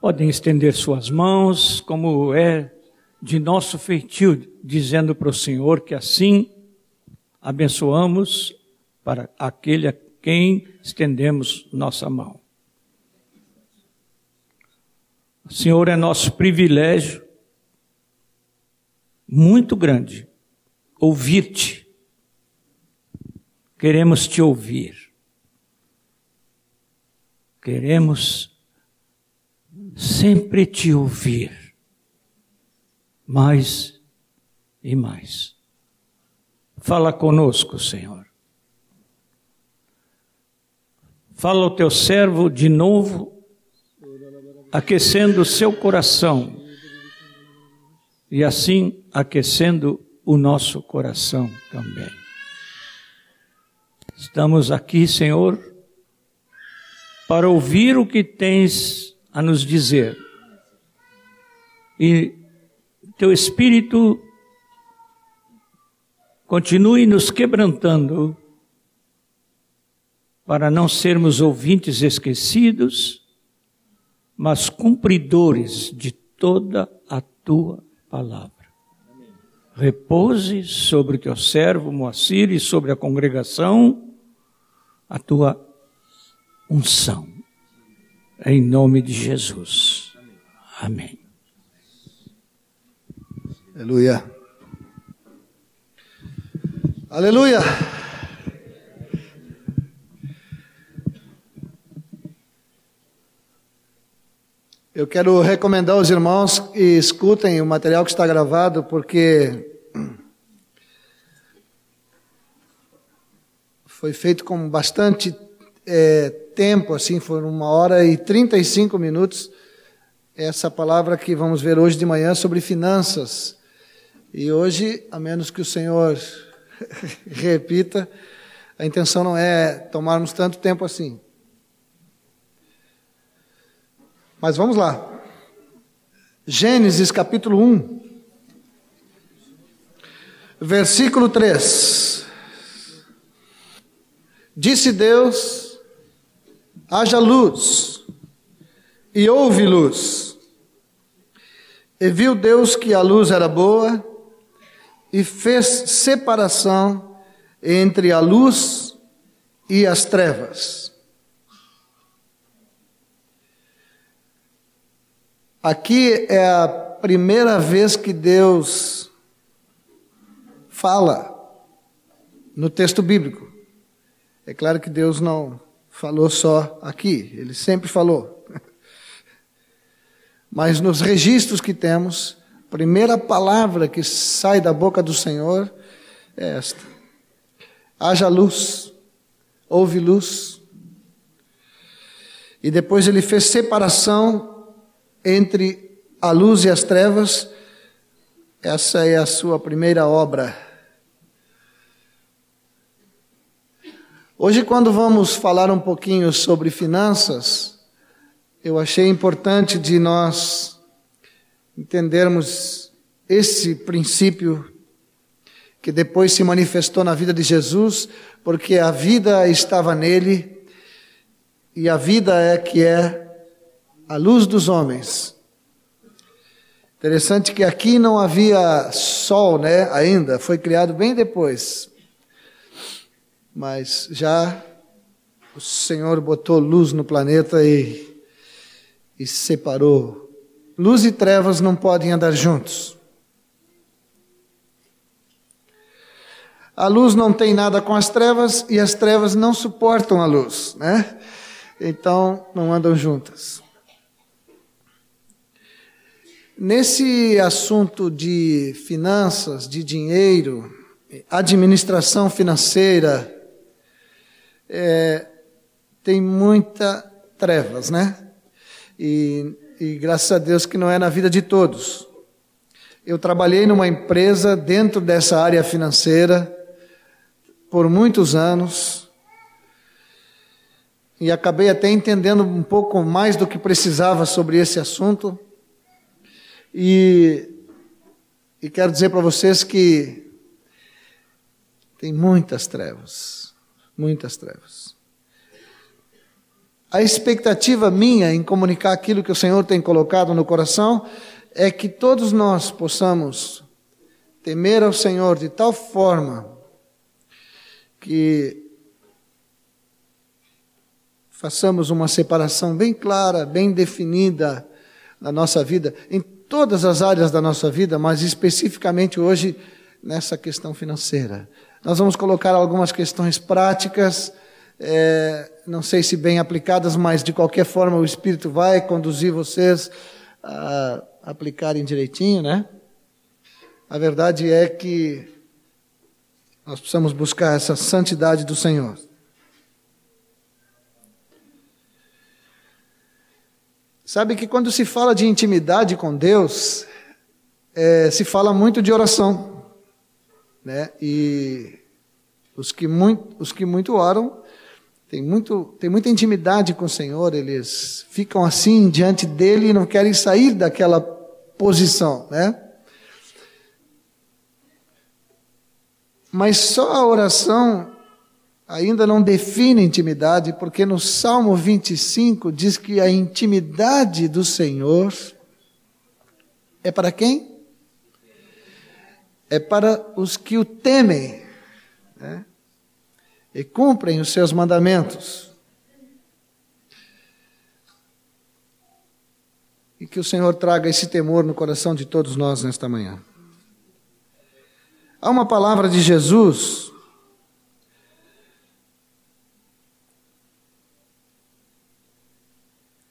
Podem estender suas mãos, como é de nosso feitio, dizendo para o Senhor que assim abençoamos para aquele a quem estendemos nossa mão. Senhor, é nosso privilégio muito grande ouvir-te. Queremos te ouvir. Queremos sempre te ouvir. Mais e mais. Fala conosco, Senhor. Fala ao teu servo de novo aquecendo o seu coração e assim aquecendo o nosso coração também. Estamos aqui, Senhor, para ouvir o que tens a nos dizer. E teu Espírito continue nos quebrantando para não sermos ouvintes esquecidos mas cumpridores de toda a tua palavra. Repouse sobre o teu servo Moacir e sobre a congregação a tua unção. Em nome de Jesus. Amém. Aleluia. Aleluia. Eu quero recomendar aos irmãos que escutem o material que está gravado, porque foi feito com bastante é, tempo, assim, foram uma hora e 35 minutos. Essa palavra que vamos ver hoje de manhã sobre finanças. E hoje, a menos que o Senhor repita, a intenção não é tomarmos tanto tempo assim. Mas vamos lá. Gênesis capítulo 1, versículo 3. Disse Deus: haja luz, e houve luz. E viu Deus que a luz era boa, e fez separação entre a luz e as trevas. Aqui é a primeira vez que Deus fala no texto bíblico. É claro que Deus não falou só aqui, ele sempre falou. Mas nos registros que temos, a primeira palavra que sai da boca do Senhor é esta: haja luz, houve luz. E depois ele fez separação entre a luz e as trevas, essa é a sua primeira obra. Hoje, quando vamos falar um pouquinho sobre finanças, eu achei importante de nós entendermos esse princípio que depois se manifestou na vida de Jesus, porque a vida estava nele e a vida é que é a luz dos homens. Interessante que aqui não havia sol, né? Ainda foi criado bem depois. Mas já o Senhor botou luz no planeta e, e separou. Luz e trevas não podem andar juntos. A luz não tem nada com as trevas e as trevas não suportam a luz, né? Então não andam juntas. Nesse assunto de finanças, de dinheiro, administração financeira, é, tem muita trevas, né? E, e graças a Deus que não é na vida de todos. Eu trabalhei numa empresa dentro dessa área financeira por muitos anos e acabei até entendendo um pouco mais do que precisava sobre esse assunto. E, e quero dizer para vocês que tem muitas trevas, muitas trevas. A expectativa minha em comunicar aquilo que o Senhor tem colocado no coração é que todos nós possamos temer ao Senhor de tal forma que façamos uma separação bem clara, bem definida na nossa vida, em todas as áreas da nossa vida, mas especificamente hoje nessa questão financeira. Nós vamos colocar algumas questões práticas, é, não sei se bem aplicadas, mas de qualquer forma o Espírito vai conduzir vocês a aplicarem direitinho, né? A verdade é que nós precisamos buscar essa santidade do Senhor. Sabe que quando se fala de intimidade com Deus, é, se fala muito de oração, né? E os que muito, os que muito oram têm muito, têm muita intimidade com o Senhor, eles ficam assim diante dele e não querem sair daquela posição, né? Mas só a oração ainda não define intimidade, porque no Salmo 25 diz que a intimidade do Senhor é para quem? É para os que o temem né? e cumprem os seus mandamentos. E que o Senhor traga esse temor no coração de todos nós nesta manhã. Há uma palavra de Jesus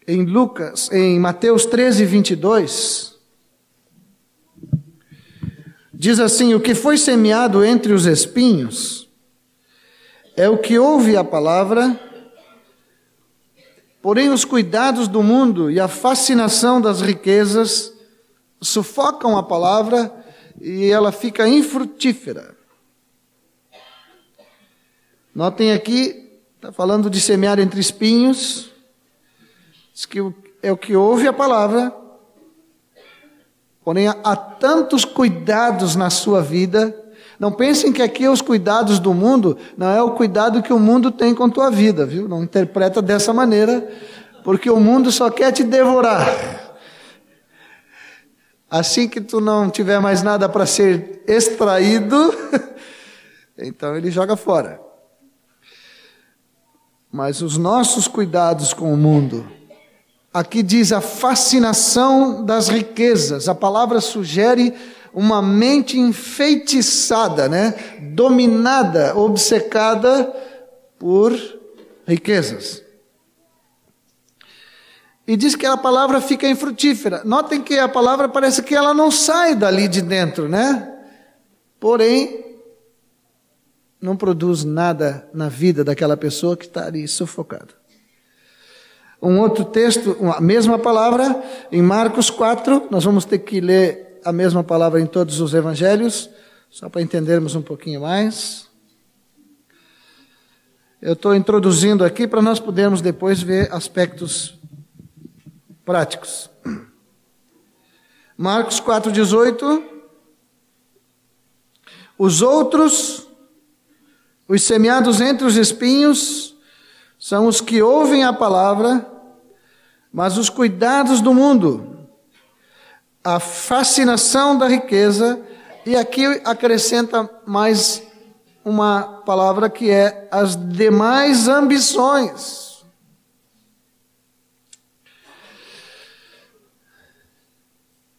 em Lucas, em Mateus 13, 22, diz assim: O que foi semeado entre os espinhos é o que ouve a palavra, porém os cuidados do mundo e a fascinação das riquezas sufocam a palavra e ela fica infrutífera. Notem aqui, está falando de semear entre espinhos. Diz que é o que ouve a palavra, porém há tantos cuidados na sua vida. Não pensem que aqui é os cuidados do mundo, não é o cuidado que o mundo tem com tua vida, viu? Não interpreta dessa maneira, porque o mundo só quer te devorar. Assim que tu não tiver mais nada para ser extraído, então ele joga fora. Mas os nossos cuidados com o mundo, Aqui diz a fascinação das riquezas. A palavra sugere uma mente enfeitiçada, né? Dominada, obcecada por riquezas. E diz que a palavra fica infrutífera. Notem que a palavra parece que ela não sai dali de dentro, né? Porém, não produz nada na vida daquela pessoa que está ali sufocada. Um outro texto, a mesma palavra, em Marcos 4, nós vamos ter que ler a mesma palavra em todos os evangelhos, só para entendermos um pouquinho mais. Eu estou introduzindo aqui para nós podermos depois ver aspectos práticos. Marcos 4,18. Os outros, os semeados entre os espinhos, são os que ouvem a palavra, mas os cuidados do mundo, a fascinação da riqueza, e aqui acrescenta mais uma palavra que é as demais ambições.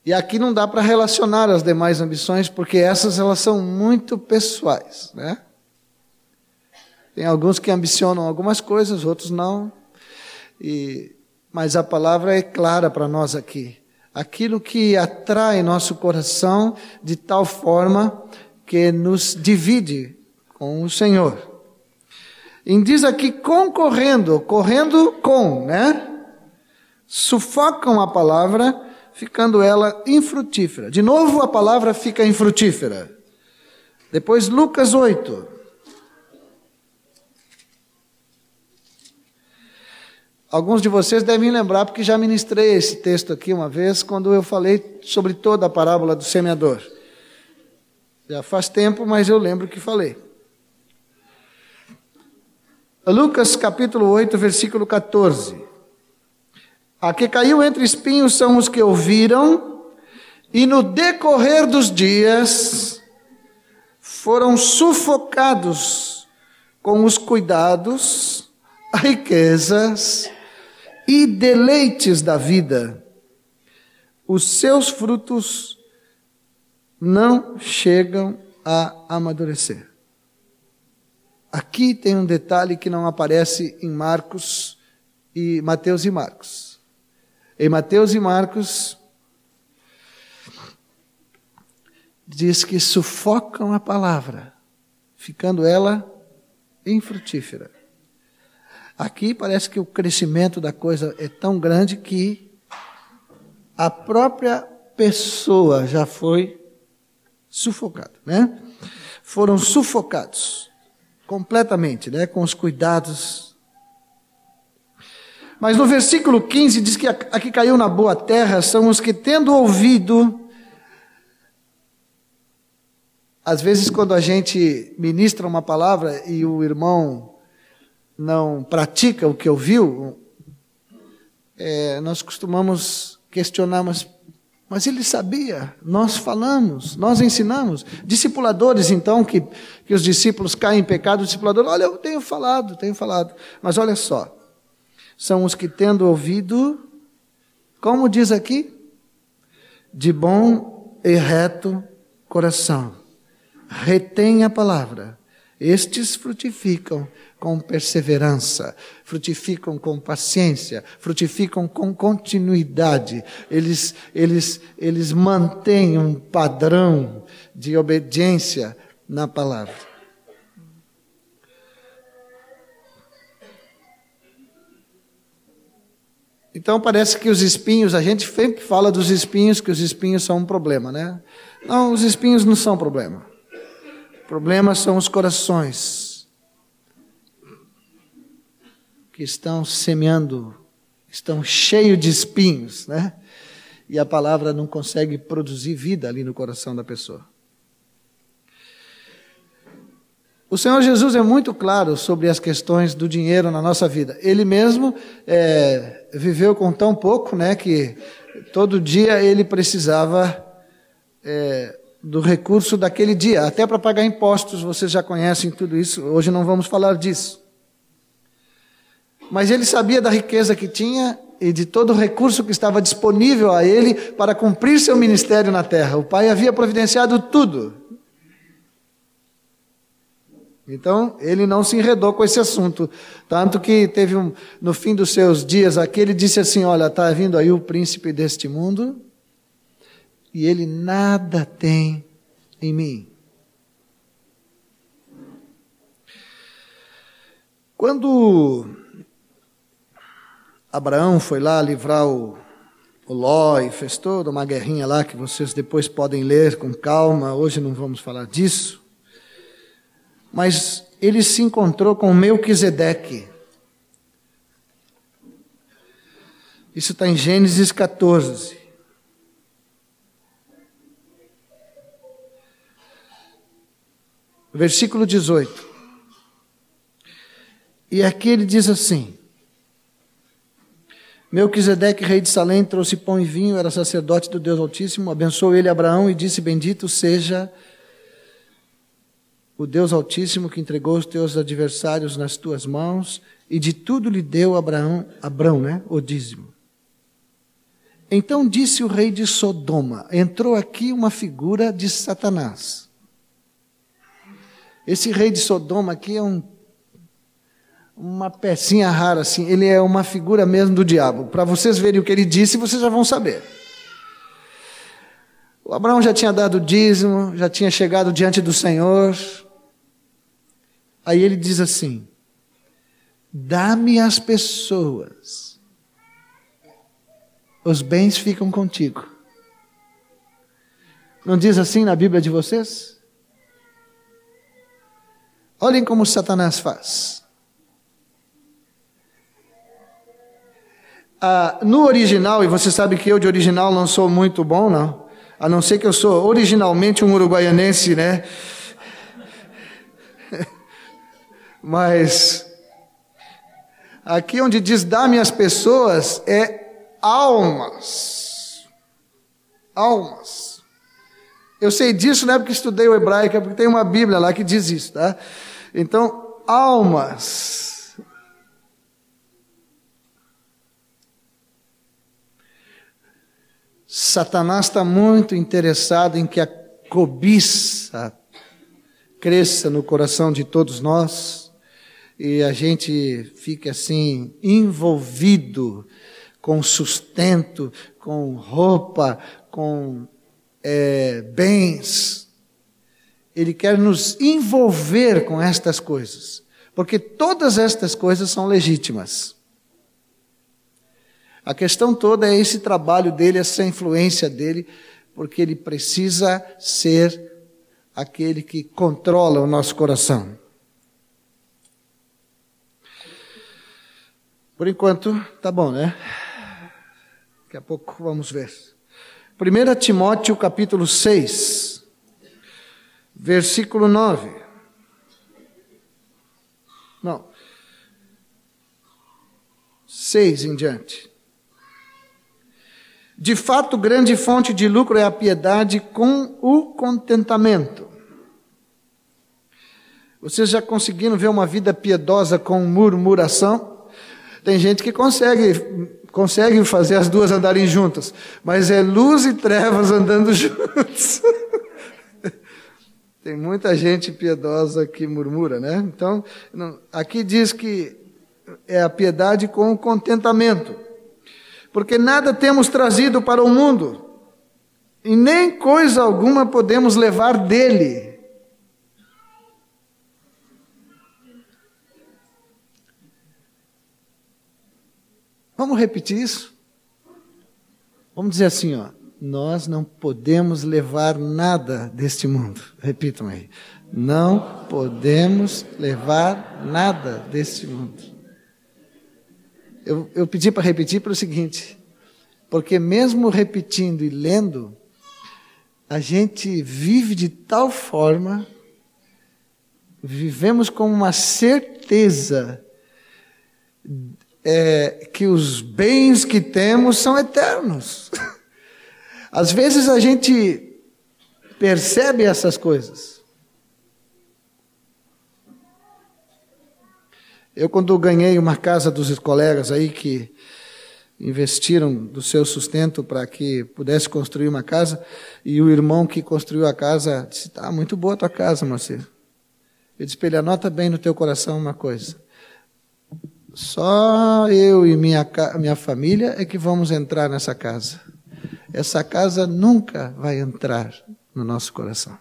E aqui não dá para relacionar as demais ambições, porque essas elas são muito pessoais, né? Tem alguns que ambicionam algumas coisas, outros não. E, mas a palavra é clara para nós aqui. Aquilo que atrai nosso coração de tal forma que nos divide com o Senhor. E diz aqui concorrendo, correndo com, né? Sufocam a palavra, ficando ela infrutífera. De novo a palavra fica infrutífera. Depois Lucas 8. Alguns de vocês devem lembrar, porque já ministrei esse texto aqui uma vez, quando eu falei sobre toda a parábola do semeador. Já faz tempo, mas eu lembro que falei. Lucas capítulo 8, versículo 14. A que caiu entre espinhos são os que ouviram, e no decorrer dos dias foram sufocados com os cuidados, riquezas e deleites da vida. Os seus frutos não chegam a amadurecer. Aqui tem um detalhe que não aparece em Marcos e Mateus e Marcos. Em Mateus e Marcos diz que sufocam a palavra, ficando ela infrutífera. Aqui parece que o crescimento da coisa é tão grande que a própria pessoa já foi sufocada, né? Foram sufocados completamente, né, com os cuidados. Mas no versículo 15 diz que a que caiu na boa terra são os que tendo ouvido às vezes, quando a gente ministra uma palavra e o irmão não pratica o que ouviu, é, nós costumamos questionar, mas, mas ele sabia, nós falamos, nós ensinamos. Discipuladores, então, que, que os discípulos caem em pecado, o discipulador, olha, eu tenho falado, tenho falado. Mas olha só, são os que tendo ouvido, como diz aqui, de bom e reto coração retém a palavra. Estes frutificam com perseverança, frutificam com paciência, frutificam com continuidade. Eles, eles, eles mantêm um padrão de obediência na palavra. Então parece que os espinhos, a gente sempre fala dos espinhos, que os espinhos são um problema, né? Não, os espinhos não são problema. Problemas são os corações que estão semeando, estão cheios de espinhos, né? E a palavra não consegue produzir vida ali no coração da pessoa. O Senhor Jesus é muito claro sobre as questões do dinheiro na nossa vida. Ele mesmo é, viveu com tão pouco, né, que todo dia ele precisava é, do recurso daquele dia, até para pagar impostos, vocês já conhecem tudo isso, hoje não vamos falar disso. Mas ele sabia da riqueza que tinha e de todo o recurso que estava disponível a ele para cumprir seu ministério na terra. O Pai havia providenciado tudo. Então, ele não se enredou com esse assunto. Tanto que teve um, no fim dos seus dias aqui, ele disse assim: Olha, está vindo aí o príncipe deste mundo, e ele nada tem em mim. Quando Abraão foi lá livrar o, o Ló e fez toda uma guerrinha lá que vocês depois podem ler com calma, hoje não vamos falar disso. Mas ele se encontrou com Melquisedeque. Isso está em Gênesis 14. Versículo 18. E aqui ele diz assim: Melquisedeque, rei de Salém, trouxe pão e vinho, era sacerdote do Deus Altíssimo, abençoou ele Abraão e disse: Bendito seja o Deus Altíssimo que entregou os teus adversários nas tuas mãos, e de tudo lhe deu Abraão, Abraão, né, o dízimo. Então disse o rei de Sodoma: entrou aqui uma figura de Satanás. Esse rei de Sodoma aqui é um, uma pecinha rara, assim. Ele é uma figura mesmo do diabo. Para vocês verem o que ele disse, vocês já vão saber. O Abraão já tinha dado dízimo, já tinha chegado diante do Senhor. Aí ele diz assim: Dá-me as pessoas, os bens ficam contigo. Não diz assim na Bíblia de vocês? Olhem como Satanás faz. Ah, no original, e você sabe que eu de original não sou muito bom, não. A não ser que eu sou originalmente um uruguaianense, né? Mas Aqui onde diz dá-me as pessoas é almas. Almas. Eu sei disso não é porque estudei o hebraico, é porque tem uma Bíblia lá que diz isso, tá? Então, almas. Satanás está muito interessado em que a cobiça cresça no coração de todos nós e a gente fique assim envolvido com sustento, com roupa, com é, bens. Ele quer nos envolver com estas coisas, porque todas estas coisas são legítimas. A questão toda é esse trabalho dele, essa influência dele, porque ele precisa ser aquele que controla o nosso coração. Por enquanto, tá bom, né? Daqui a pouco vamos ver. 1 Timóteo capítulo 6, versículo 9. Não. 6 em diante. De fato, grande fonte de lucro é a piedade com o contentamento. Vocês já conseguiram ver uma vida piedosa com murmuração? Tem gente que consegue, consegue fazer as duas andarem juntas, mas é luz e trevas andando juntos. Tem muita gente piedosa que murmura, né? Então, aqui diz que é a piedade com o contentamento. Porque nada temos trazido para o mundo, e nem coisa alguma podemos levar dele. Vamos repetir isso? Vamos dizer assim, ó. Nós não podemos levar nada deste mundo. Repitam aí. Não podemos levar nada deste mundo. Eu, eu pedi para repetir para o seguinte, porque mesmo repetindo e lendo, a gente vive de tal forma, vivemos com uma certeza é, que os bens que temos são eternos. Às vezes a gente percebe essas coisas. Eu, quando ganhei uma casa dos colegas aí que investiram do seu sustento para que pudesse construir uma casa, e o irmão que construiu a casa disse: Está muito boa a tua casa, Marcelo. Eu disse ele: anota bem no teu coração uma coisa. Só eu e minha, minha família é que vamos entrar nessa casa. Essa casa nunca vai entrar no nosso coração.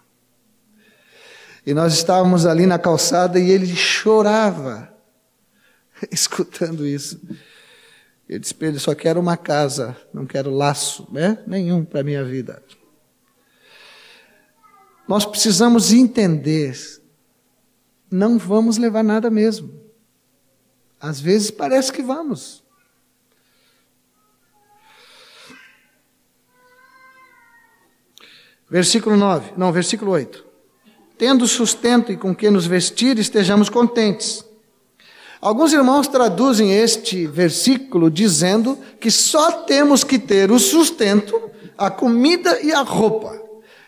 E nós estávamos ali na calçada e ele chorava, escutando isso. Eu disse ele: só quero uma casa, não quero laço né? nenhum para a minha vida. Nós precisamos entender, não vamos levar nada mesmo. Às vezes parece que vamos. Versículo 9, não, versículo 8. Tendo sustento e com que nos vestir, estejamos contentes. Alguns irmãos traduzem este versículo dizendo que só temos que ter o sustento, a comida e a roupa.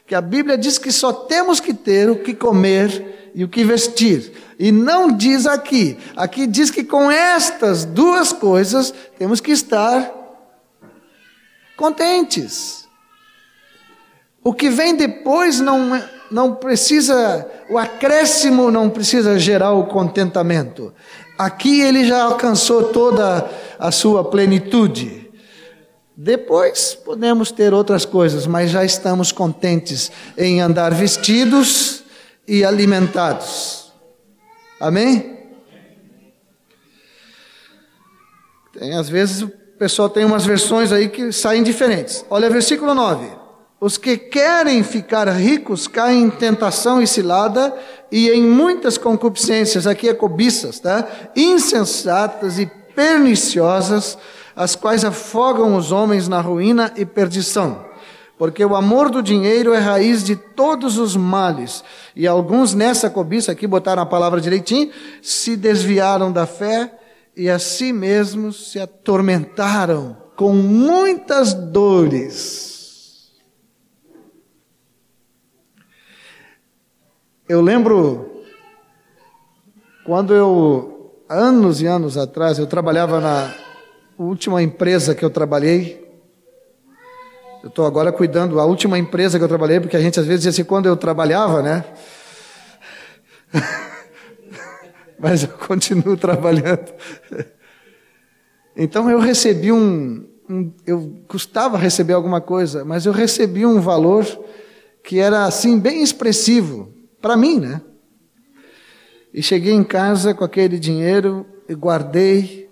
Que a Bíblia diz que só temos que ter o que comer e o que vestir. E não diz aqui. Aqui diz que com estas duas coisas temos que estar contentes. O que vem depois não, não precisa, o acréscimo não precisa gerar o contentamento. Aqui ele já alcançou toda a sua plenitude. Depois podemos ter outras coisas, mas já estamos contentes em andar vestidos e alimentados. Amém? Tem, às vezes o pessoal tem umas versões aí que saem diferentes. Olha versículo 9. Os que querem ficar ricos caem em tentação e cilada e em muitas concupiscências, aqui é cobiças, tá? Insensatas e perniciosas, as quais afogam os homens na ruína e perdição porque o amor do dinheiro é raiz de todos os males. E alguns nessa cobiça, aqui botaram a palavra direitinho, se desviaram da fé e a si mesmos se atormentaram com muitas dores. Eu lembro quando eu, anos e anos atrás, eu trabalhava na última empresa que eu trabalhei. Eu estou agora cuidando da última empresa que eu trabalhei, porque a gente às vezes dizia assim, quando eu trabalhava, né? Mas eu continuo trabalhando. Então eu recebi um, um, eu custava receber alguma coisa, mas eu recebi um valor que era assim bem expressivo para mim, né? E cheguei em casa com aquele dinheiro e guardei.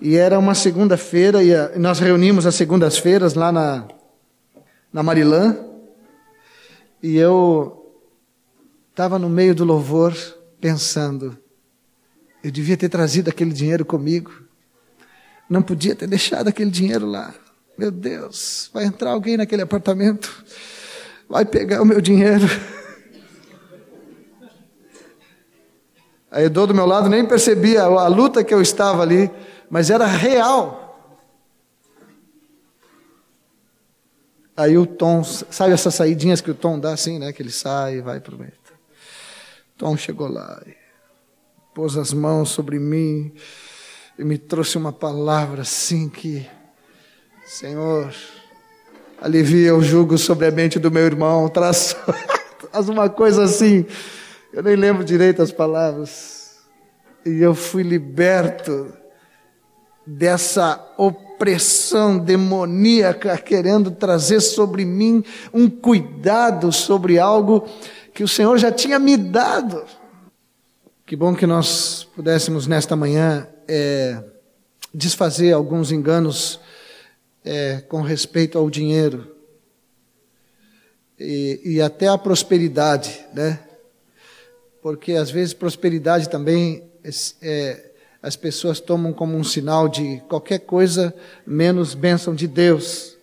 E era uma segunda-feira e nós reunimos as segundas-feiras lá na na Marilã. E eu estava no meio do louvor pensando, eu devia ter trazido aquele dinheiro comigo. Não podia ter deixado aquele dinheiro lá. Meu Deus, vai entrar alguém naquele apartamento, vai pegar o meu dinheiro. A Edô do meu lado nem percebia a luta que eu estava ali, mas era real. Aí o Tom, sabe essas saídinhas que o Tom dá assim, né? Que ele sai e vai para o meio. Tom chegou lá, pôs as mãos sobre mim e me trouxe uma palavra assim que, Senhor, alivia o jugo sobre a mente do meu irmão, traz uma coisa assim, eu nem lembro direito as palavras, e eu fui liberto dessa opressão demoníaca querendo trazer sobre mim um cuidado sobre algo que o Senhor já tinha me dado. Que bom que nós pudéssemos nesta manhã é, desfazer alguns enganos é, com respeito ao dinheiro e, e até a prosperidade, né? Porque às vezes prosperidade também é, as pessoas tomam como um sinal de qualquer coisa menos bênção de Deus.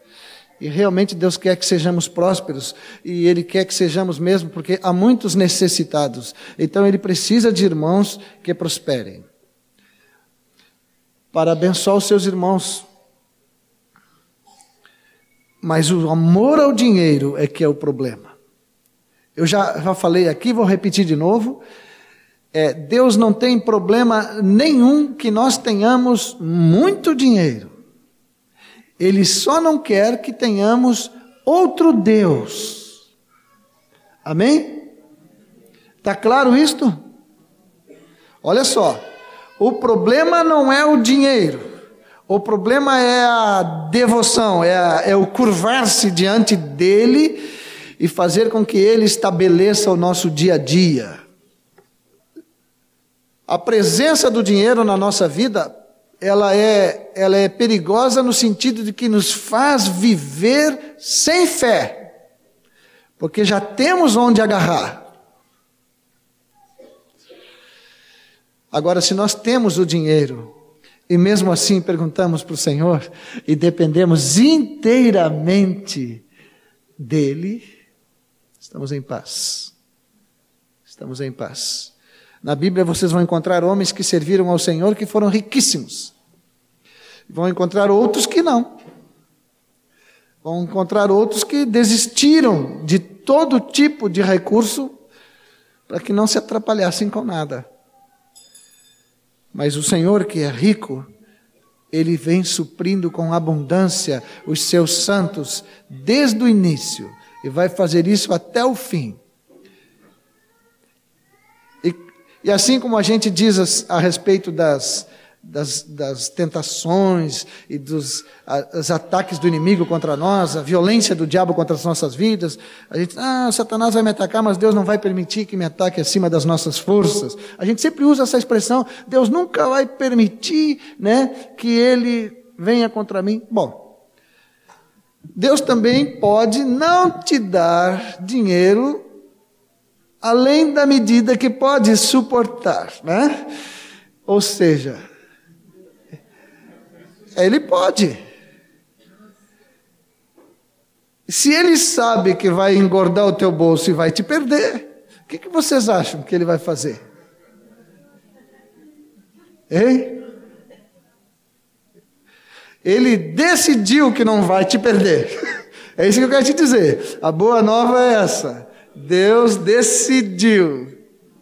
E realmente Deus quer que sejamos prósperos, e Ele quer que sejamos mesmo, porque há muitos necessitados. Então Ele precisa de irmãos que prosperem. Para abençoar os seus irmãos. Mas o amor ao dinheiro é que é o problema. Eu já, já falei aqui, vou repetir de novo. É, Deus não tem problema nenhum que nós tenhamos muito dinheiro. Ele só não quer que tenhamos outro Deus. Amém? Está claro isto? Olha só, o problema não é o dinheiro, o problema é a devoção, é, a, é o curvar-se diante dele e fazer com que ele estabeleça o nosso dia a dia. A presença do dinheiro na nossa vida, ela é, ela é perigosa no sentido de que nos faz viver sem fé, porque já temos onde agarrar. Agora, se nós temos o dinheiro, e mesmo assim perguntamos para o Senhor e dependemos inteiramente dEle, estamos em paz. Estamos em paz. Na Bíblia vocês vão encontrar homens que serviram ao Senhor que foram riquíssimos. Vão encontrar outros que não. Vão encontrar outros que desistiram de todo tipo de recurso para que não se atrapalhassem com nada. Mas o Senhor, que é rico, ele vem suprindo com abundância os seus santos desde o início e vai fazer isso até o fim. E assim como a gente diz a, a respeito das, das, das, tentações e dos a, ataques do inimigo contra nós, a violência do diabo contra as nossas vidas, a gente, ah, Satanás vai me atacar, mas Deus não vai permitir que me ataque acima das nossas forças. A gente sempre usa essa expressão, Deus nunca vai permitir, né, que ele venha contra mim. Bom, Deus também pode não te dar dinheiro além da medida que pode suportar, né? Ou seja, ele pode. Se ele sabe que vai engordar o teu bolso e vai te perder, o que, que vocês acham que ele vai fazer? Hein? Ele decidiu que não vai te perder. É isso que eu quero te dizer. A boa nova é essa. Deus decidiu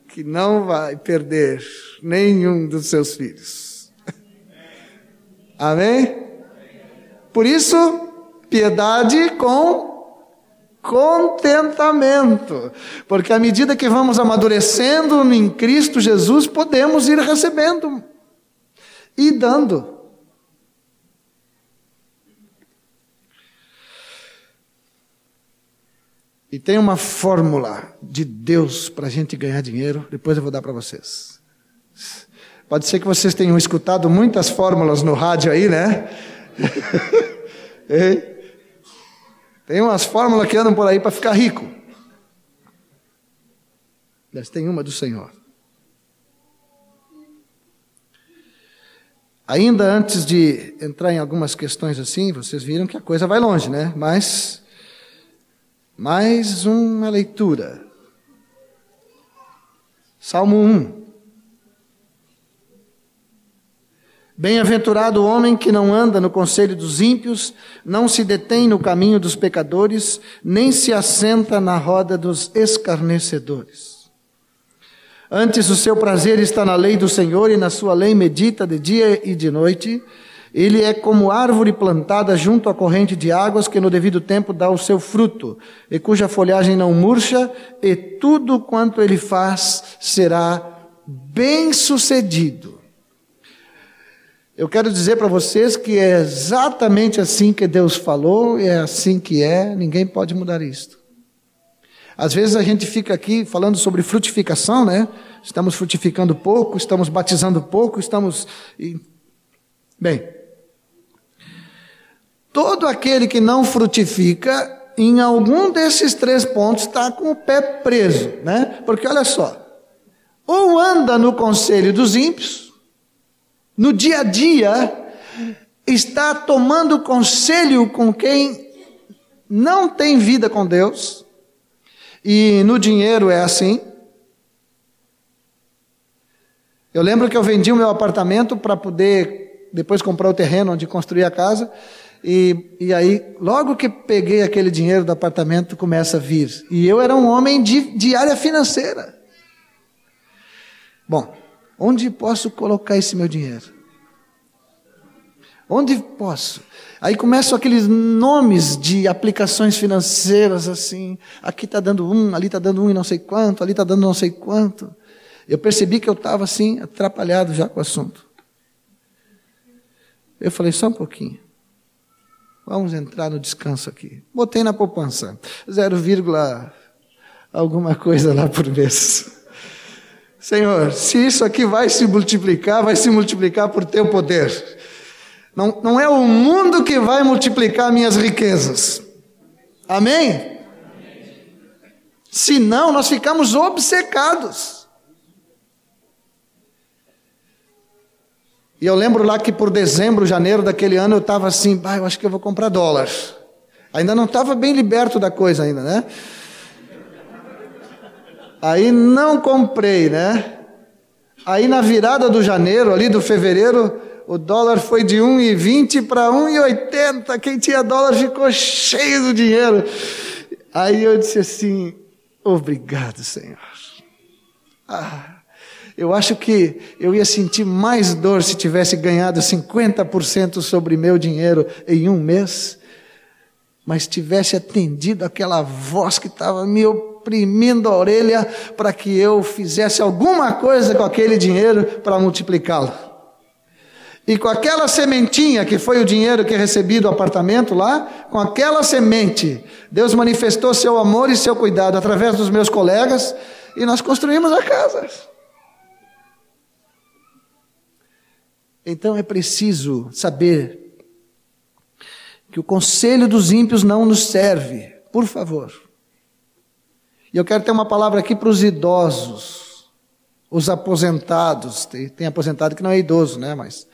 que não vai perder nenhum dos seus filhos. Amém? Por isso, piedade com contentamento, porque à medida que vamos amadurecendo em Cristo Jesus, podemos ir recebendo e dando. E tem uma fórmula de Deus para a gente ganhar dinheiro, depois eu vou dar para vocês. Pode ser que vocês tenham escutado muitas fórmulas no rádio aí, né? tem umas fórmulas que andam por aí para ficar rico. Mas tem uma do Senhor. Ainda antes de entrar em algumas questões assim, vocês viram que a coisa vai longe, né? Mas mais uma leitura. Salmo 1. Bem-aventurado o homem que não anda no conselho dos ímpios, não se detém no caminho dos pecadores, nem se assenta na roda dos escarnecedores. Antes o seu prazer está na lei do Senhor e na sua lei medita de dia e de noite. Ele é como árvore plantada junto à corrente de águas que no devido tempo dá o seu fruto, e cuja folhagem não murcha, e tudo quanto ele faz será bem sucedido. Eu quero dizer para vocês que é exatamente assim que Deus falou, e é assim que é, ninguém pode mudar isto. Às vezes a gente fica aqui falando sobre frutificação, né? Estamos frutificando pouco, estamos batizando pouco, estamos. Bem, Todo aquele que não frutifica, em algum desses três pontos, está com o pé preso, né? Porque olha só, ou anda no conselho dos ímpios, no dia a dia, está tomando conselho com quem não tem vida com Deus, e no dinheiro é assim. Eu lembro que eu vendi o meu apartamento para poder depois comprar o terreno onde construir a casa. E, e aí, logo que peguei aquele dinheiro do apartamento, começa a vir. E eu era um homem de, de área financeira. Bom, onde posso colocar esse meu dinheiro? Onde posso? Aí começam aqueles nomes de aplicações financeiras assim. Aqui está dando um, ali está dando um e não sei quanto, ali está dando não sei quanto. Eu percebi que eu estava assim, atrapalhado já com o assunto. Eu falei, só um pouquinho. Vamos entrar no descanso aqui. Botei na poupança, 0, alguma coisa lá por mês. Senhor, se isso aqui vai se multiplicar, vai se multiplicar por teu poder. Não, não é o mundo que vai multiplicar minhas riquezas. Amém? Amém. Senão nós ficamos obcecados. E eu lembro lá que por dezembro, janeiro daquele ano, eu estava assim, ah, eu acho que eu vou comprar dólar. Ainda não estava bem liberto da coisa ainda, né? Aí não comprei, né? Aí na virada do janeiro, ali do fevereiro, o dólar foi de 1,20 para 1,80. Quem tinha dólar ficou cheio do dinheiro. Aí eu disse assim: Obrigado, Senhor. Ah, eu acho que eu ia sentir mais dor se tivesse ganhado 50% sobre meu dinheiro em um mês, mas tivesse atendido aquela voz que estava me oprimindo a orelha para que eu fizesse alguma coisa com aquele dinheiro para multiplicá-lo. E com aquela sementinha que foi o dinheiro que recebi do apartamento lá, com aquela semente, Deus manifestou seu amor e seu cuidado através dos meus colegas e nós construímos a casa. Então é preciso saber que o conselho dos ímpios não nos serve, por favor. E eu quero ter uma palavra aqui para os idosos, os aposentados. Tem, tem aposentado que não é idoso, né? Mas.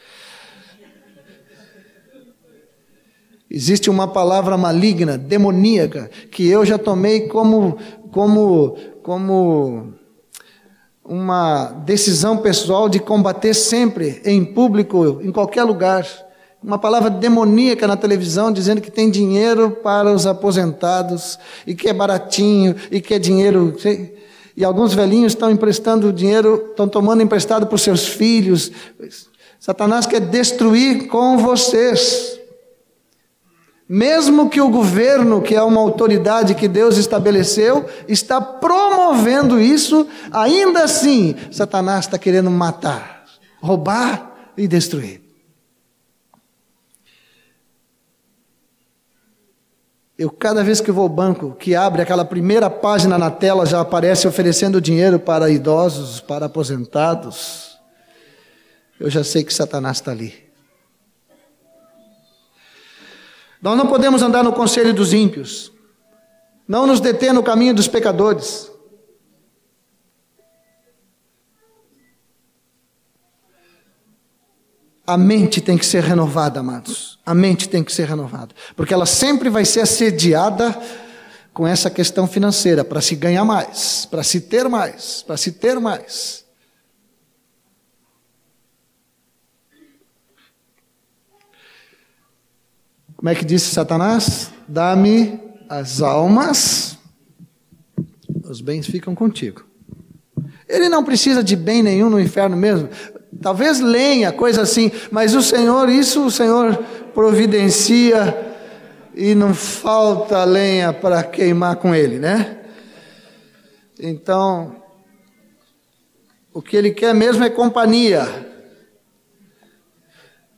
Existe uma palavra maligna, demoníaca, que eu já tomei como, como, como uma decisão pessoal de combater sempre, em público, em qualquer lugar, uma palavra demoníaca na televisão dizendo que tem dinheiro para os aposentados e que é baratinho e que é dinheiro. E alguns velhinhos estão emprestando dinheiro, estão tomando emprestado para os seus filhos. Satanás quer destruir com vocês. Mesmo que o governo, que é uma autoridade que Deus estabeleceu, está promovendo isso, ainda assim, Satanás está querendo matar, roubar e destruir. Eu, cada vez que vou ao banco, que abre aquela primeira página na tela, já aparece oferecendo dinheiro para idosos, para aposentados. Eu já sei que Satanás está ali. Nós não podemos andar no conselho dos ímpios, não nos deter no caminho dos pecadores. A mente tem que ser renovada, amados. A mente tem que ser renovada. Porque ela sempre vai ser assediada com essa questão financeira, para se ganhar mais, para se ter mais, para se ter mais. Como é que disse Satanás? Dá-me as almas, os bens ficam contigo. Ele não precisa de bem nenhum no inferno mesmo. Talvez lenha, coisa assim, mas o Senhor, isso o Senhor providencia e não falta lenha para queimar com ele, né? Então, o que ele quer mesmo é companhia.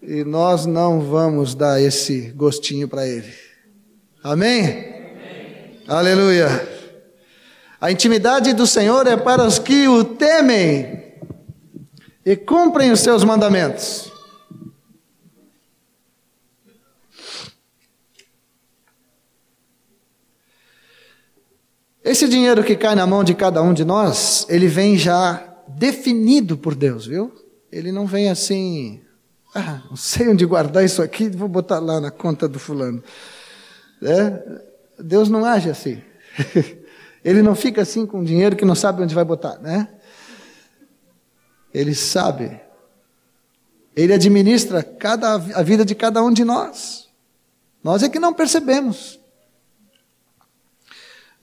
E nós não vamos dar esse gostinho para ele. Amém? Amém? Aleluia. A intimidade do Senhor é para os que o temem e cumprem os seus mandamentos. Esse dinheiro que cai na mão de cada um de nós, ele vem já definido por Deus, viu? Ele não vem assim, ah, não sei onde guardar isso aqui, vou botar lá na conta do fulano. É? Deus não age assim. Ele não fica assim com dinheiro que não sabe onde vai botar, né? Ele sabe. Ele administra cada, a vida de cada um de nós. Nós é que não percebemos.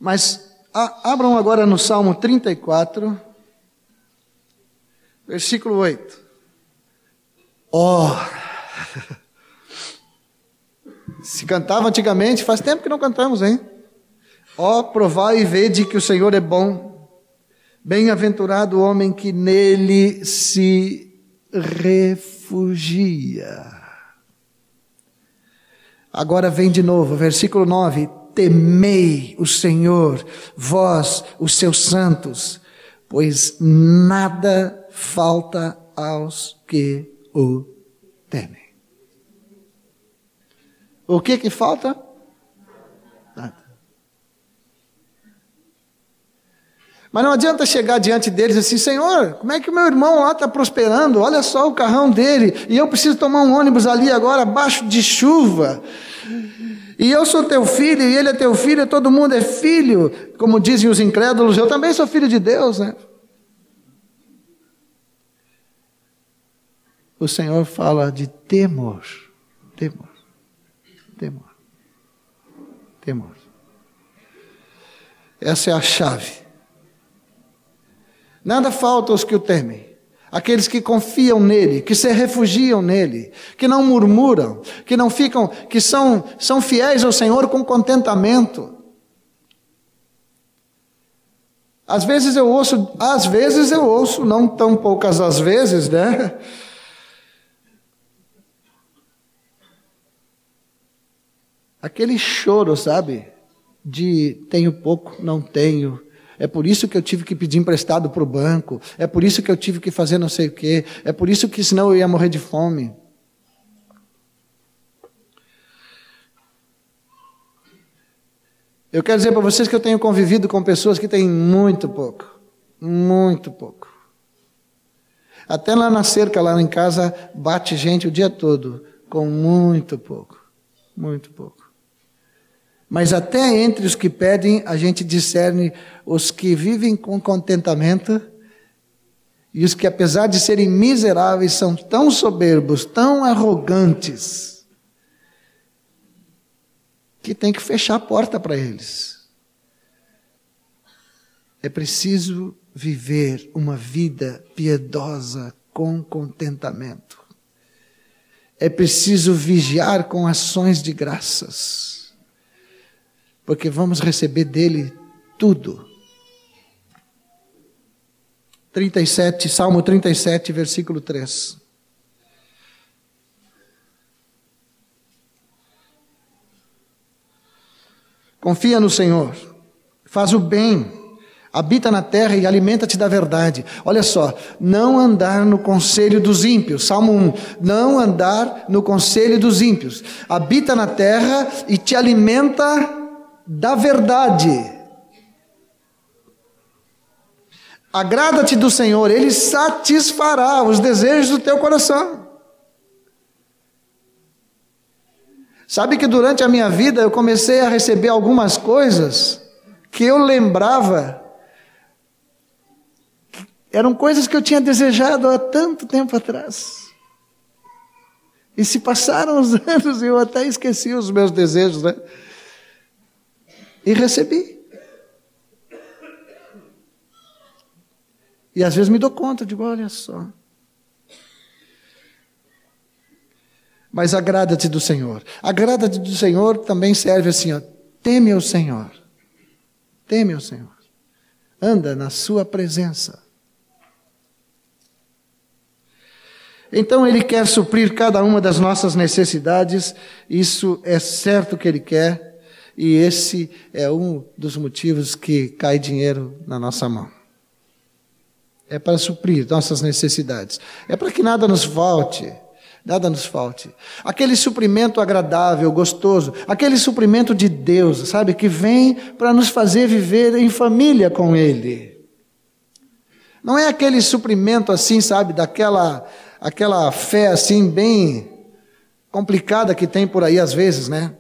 Mas a, abram agora no Salmo 34, versículo 8. Oh! Se cantava antigamente, faz tempo que não cantamos, hein? Ó, oh, provai e vede que o Senhor é bom. Bem-aventurado o homem que nele se refugia. Agora vem de novo, versículo 9: Temei o Senhor, vós, os seus santos, pois nada falta aos que o temem. O que que falta? Nada. Mas não adianta chegar diante deles assim, Senhor, como é que meu irmão lá está prosperando? Olha só o carrão dele, e eu preciso tomar um ônibus ali agora, abaixo de chuva. E eu sou teu filho, e ele é teu filho, e todo mundo é filho, como dizem os incrédulos, eu também sou filho de Deus, né? O Senhor fala de temor. Temor. Temor. Temor. Essa é a chave. Nada falta aos que o temem. Aqueles que confiam nele, que se refugiam nele, que não murmuram, que não ficam, que são, são fiéis ao Senhor com contentamento. Às vezes eu ouço, às vezes eu ouço, não tão poucas às vezes, né? Aquele choro, sabe? De tenho pouco, não tenho. É por isso que eu tive que pedir emprestado para o banco. É por isso que eu tive que fazer não sei o quê. É por isso que senão eu ia morrer de fome. Eu quero dizer para vocês que eu tenho convivido com pessoas que têm muito pouco. Muito pouco. Até lá na cerca, lá em casa, bate gente o dia todo com muito pouco. Muito pouco. Mas até entre os que pedem, a gente discerne os que vivem com contentamento E os que, apesar de serem miseráveis, são tão soberbos, tão arrogantes, que tem que fechar a porta para eles. É preciso viver uma vida piedosa com contentamento. É preciso vigiar com ações de graças, porque vamos receber dele tudo. 37, Salmo 37, versículo 3. Confia no Senhor, faz o bem, habita na terra e alimenta-te da verdade. Olha só, não andar no conselho dos ímpios. Salmo 1. Não andar no conselho dos ímpios. Habita na terra e te alimenta da verdade. Agrada-te do Senhor, Ele satisfará os desejos do teu coração. Sabe que durante a minha vida eu comecei a receber algumas coisas que eu lembrava, eram coisas que eu tinha desejado há tanto tempo atrás. E se passaram os anos e eu até esqueci os meus desejos, né? E recebi. E às vezes me dou conta, digo, olha só. Mas agrada-te do Senhor. Agrada-te do Senhor também serve assim, ó, teme o Senhor. Teme o Senhor. Anda na sua presença. Então Ele quer suprir cada uma das nossas necessidades, isso é certo que Ele quer, e esse é um dos motivos que cai dinheiro na nossa mão é para suprir nossas necessidades, é para que nada nos falte, nada nos falte. Aquele suprimento agradável, gostoso, aquele suprimento de Deus, sabe, que vem para nos fazer viver em família com Ele. Não é aquele suprimento assim, sabe, daquela aquela fé assim bem complicada que tem por aí às vezes, né?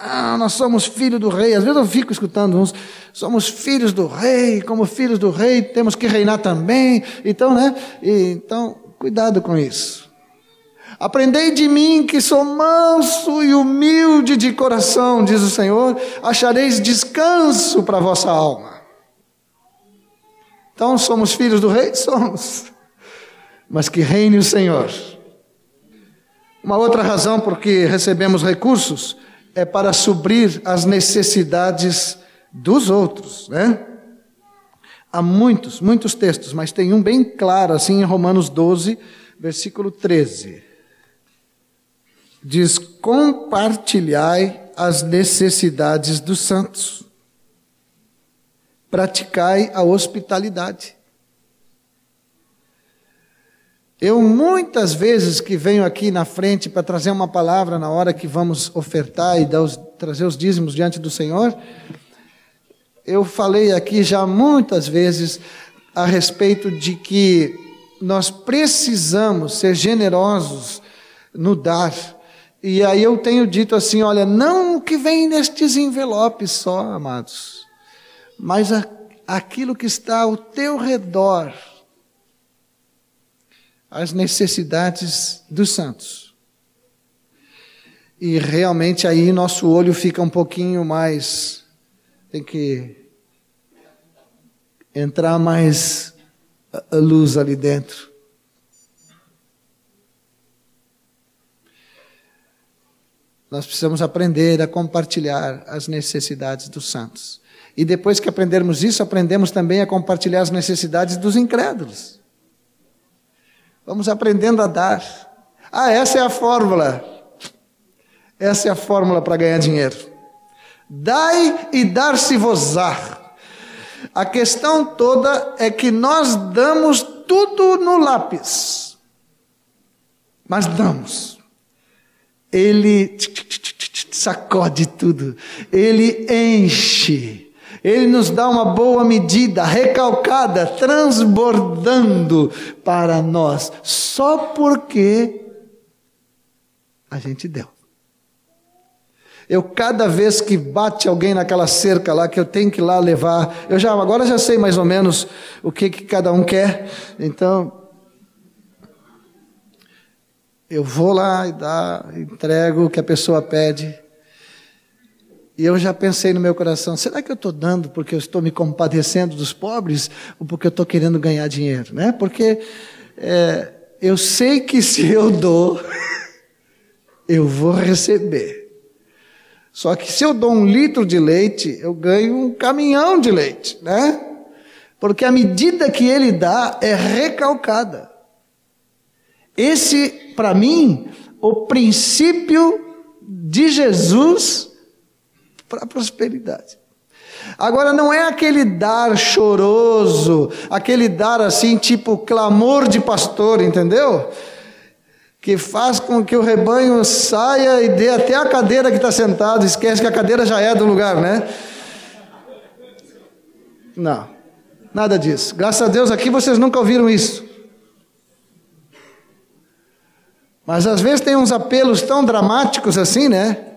Ah, nós somos filhos do rei. Às vezes eu fico escutando uns, somos filhos do rei, como filhos do rei, temos que reinar também. Então, né? E, então, cuidado com isso. Aprendei de mim que sou manso e humilde de coração, diz o Senhor, achareis descanso para a vossa alma. Então, somos filhos do rei? Somos. Mas que reine o Senhor. Uma outra razão por que recebemos recursos é para suprir as necessidades dos outros, né? Há muitos, muitos textos, mas tem um bem claro, assim, em Romanos 12, versículo 13. Diz: Compartilhai as necessidades dos santos, praticai a hospitalidade. Eu muitas vezes que venho aqui na frente para trazer uma palavra na hora que vamos ofertar e os, trazer os dízimos diante do Senhor, eu falei aqui já muitas vezes a respeito de que nós precisamos ser generosos no dar. E aí eu tenho dito assim: olha, não o que vem nestes envelopes só, amados, mas a, aquilo que está ao teu redor as necessidades dos santos. E realmente aí nosso olho fica um pouquinho mais. Tem que entrar mais a luz ali dentro. Nós precisamos aprender a compartilhar as necessidades dos santos. E depois que aprendermos isso, aprendemos também a compartilhar as necessidades dos incrédulos. Vamos aprendendo a dar. Ah, essa é a fórmula. Essa é a fórmula para ganhar dinheiro. Dai e dar-se-vos-á. A questão toda é que nós damos tudo no lápis. Mas damos. Ele sacode tudo. Ele enche. Ele nos dá uma boa medida, recalcada, transbordando para nós, só porque a gente deu. Eu cada vez que bate alguém naquela cerca lá que eu tenho que ir lá levar, eu já agora já sei mais ou menos o que, que cada um quer. Então eu vou lá e dá, entrego o que a pessoa pede. E eu já pensei no meu coração: será que eu estou dando porque eu estou me compadecendo dos pobres ou porque eu estou querendo ganhar dinheiro? Né? Porque é, eu sei que se eu dou, eu vou receber. Só que se eu dou um litro de leite, eu ganho um caminhão de leite, né? Porque a medida que ele dá é recalcada. Esse, para mim, o princípio de Jesus para a prosperidade. Agora, não é aquele dar choroso, aquele dar assim, tipo clamor de pastor, entendeu? que faz com que o rebanho saia e dê até a cadeira que está sentado, esquece que a cadeira já é do lugar, né? Não, nada disso. Graças a Deus aqui vocês nunca ouviram isso. Mas às vezes tem uns apelos tão dramáticos assim, né?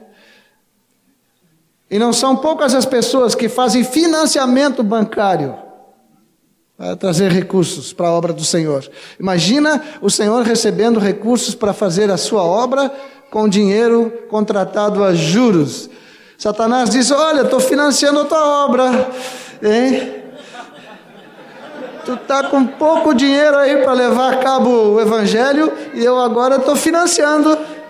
E não são poucas as pessoas que fazem financiamento bancário a trazer recursos para a obra do Senhor. Imagina o Senhor recebendo recursos para fazer a sua obra com dinheiro contratado a juros. Satanás diz: Olha, estou financiando a tua obra, hein? Tu está com pouco dinheiro aí para levar a cabo o evangelho e eu agora estou financiando.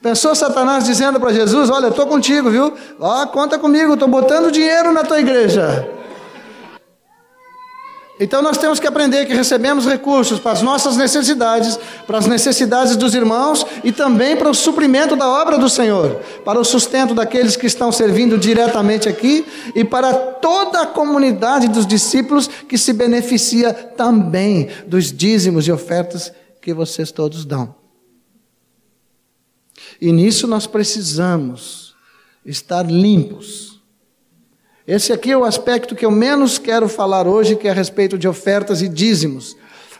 Pensou Satanás dizendo para Jesus: Olha, estou contigo, viu? Ó, conta comigo, estou botando dinheiro na tua igreja. Então nós temos que aprender que recebemos recursos para as nossas necessidades, para as necessidades dos irmãos e também para o suprimento da obra do Senhor, para o sustento daqueles que estão servindo diretamente aqui e para toda a comunidade dos discípulos que se beneficia também dos dízimos e ofertas que vocês todos dão. E nisso nós precisamos estar limpos esse aqui é o aspecto que eu menos quero falar hoje, que é a respeito de ofertas e dízimos,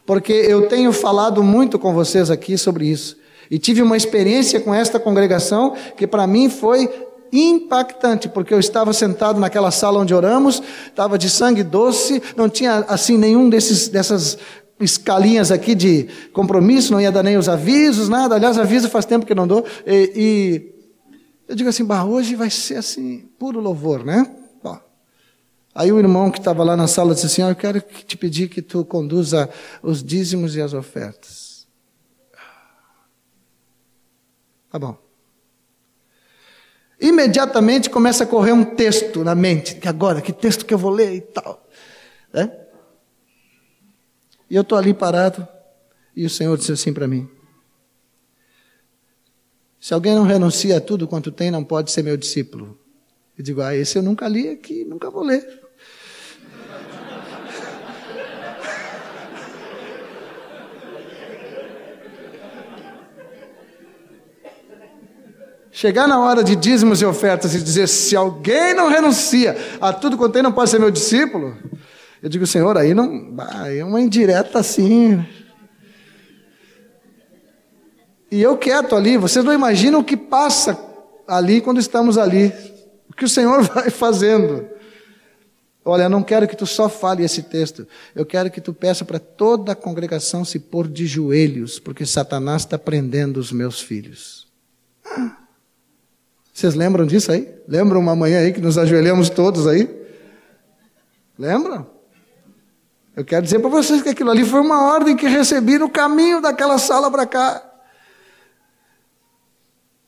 porque eu tenho falado muito com vocês aqui sobre isso. E tive uma experiência com esta congregação que para mim foi impactante, porque eu estava sentado naquela sala onde oramos, estava de sangue doce, não tinha assim nenhum desses dessas escalinhas aqui de compromisso, não ia dar nem os avisos, nada. Aliás, aviso faz tempo que não dou. E, e eu digo assim, bah, hoje vai ser assim, puro louvor, né? Aí o irmão que estava lá na sala disse assim: ah, Eu quero te pedir que tu conduza os dízimos e as ofertas. Tá bom. Imediatamente começa a correr um texto na mente, que agora, que texto que eu vou ler e tal. Né? E eu estou ali parado, e o Senhor disse assim para mim: Se alguém não renuncia a tudo quanto tem, não pode ser meu discípulo. Eu digo, ah, esse eu nunca li aqui, nunca vou ler. Chegar na hora de dízimos e ofertas e dizer: se alguém não renuncia a tudo quanto tem, não pode ser meu discípulo. Eu digo, Senhor, aí não. É uma indireta assim. E eu quieto ali, vocês não imaginam o que passa ali quando estamos ali. O que o Senhor vai fazendo. Olha, eu não quero que tu só fale esse texto. Eu quero que tu peça para toda a congregação se pôr de joelhos, porque Satanás está prendendo os meus filhos. Vocês lembram disso aí? Lembram uma manhã aí que nos ajoelhamos todos aí? Lembram? Eu quero dizer para vocês que aquilo ali foi uma ordem que recebi no caminho daquela sala para cá.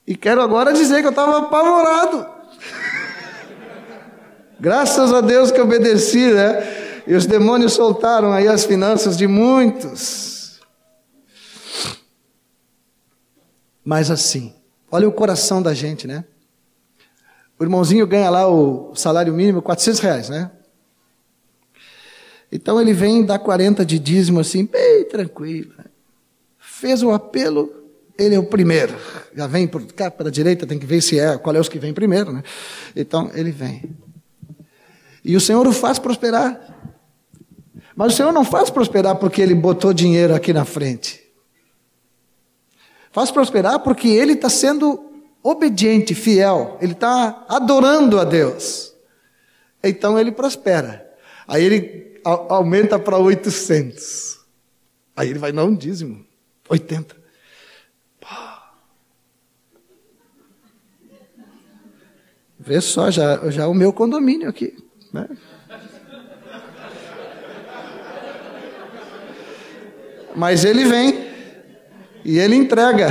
E quero agora dizer que eu estava apavorado. Graças a Deus que obedeci, né? E os demônios soltaram aí as finanças de muitos. Mas assim, olha o coração da gente, né? O irmãozinho ganha lá o salário mínimo, 400 reais, né? Então ele vem dar 40 de dízimo assim, bem tranquilo. Fez o apelo, ele é o primeiro. Já vem por cá para a direita, tem que ver se é, qual é os que vem primeiro, né? Então ele vem. E o Senhor o faz prosperar. Mas o Senhor não faz prosperar porque ele botou dinheiro aqui na frente. Faz prosperar porque ele está sendo obediente, fiel, ele está adorando a Deus. Então ele prospera. Aí ele aumenta para 800. Aí ele vai dar um dízimo. 80. Vê só, já, já o meu condomínio aqui. Né? Mas ele vem e ele entrega.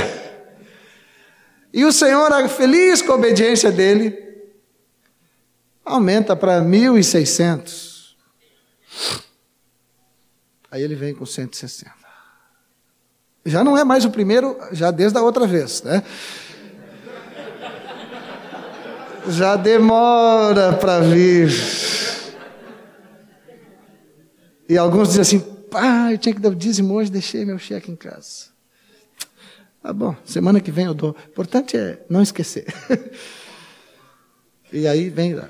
E o Senhor, feliz com a obediência dele, aumenta para 1.600. Aí ele vem com 160. Já não é mais o primeiro, já desde a outra vez, né? Já demora para vir. E alguns dizem assim: pá, eu tinha que dar o dízimo hoje, deixei meu cheque em casa. Tá bom, semana que vem eu dou. O importante é não esquecer. e aí vem lá.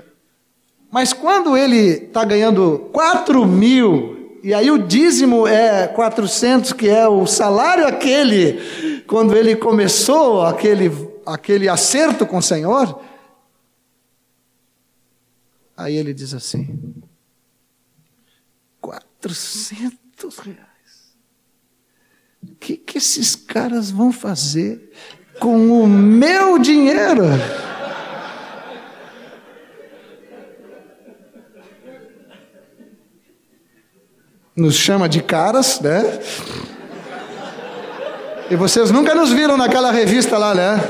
Mas quando ele está ganhando 4 mil, e aí o dízimo é 400, que é o salário aquele, quando ele começou aquele, aquele acerto com o Senhor, aí ele diz assim: 400 reais. O que, que esses caras vão fazer com o meu dinheiro? Nos chama de caras, né? E vocês nunca nos viram naquela revista lá, né?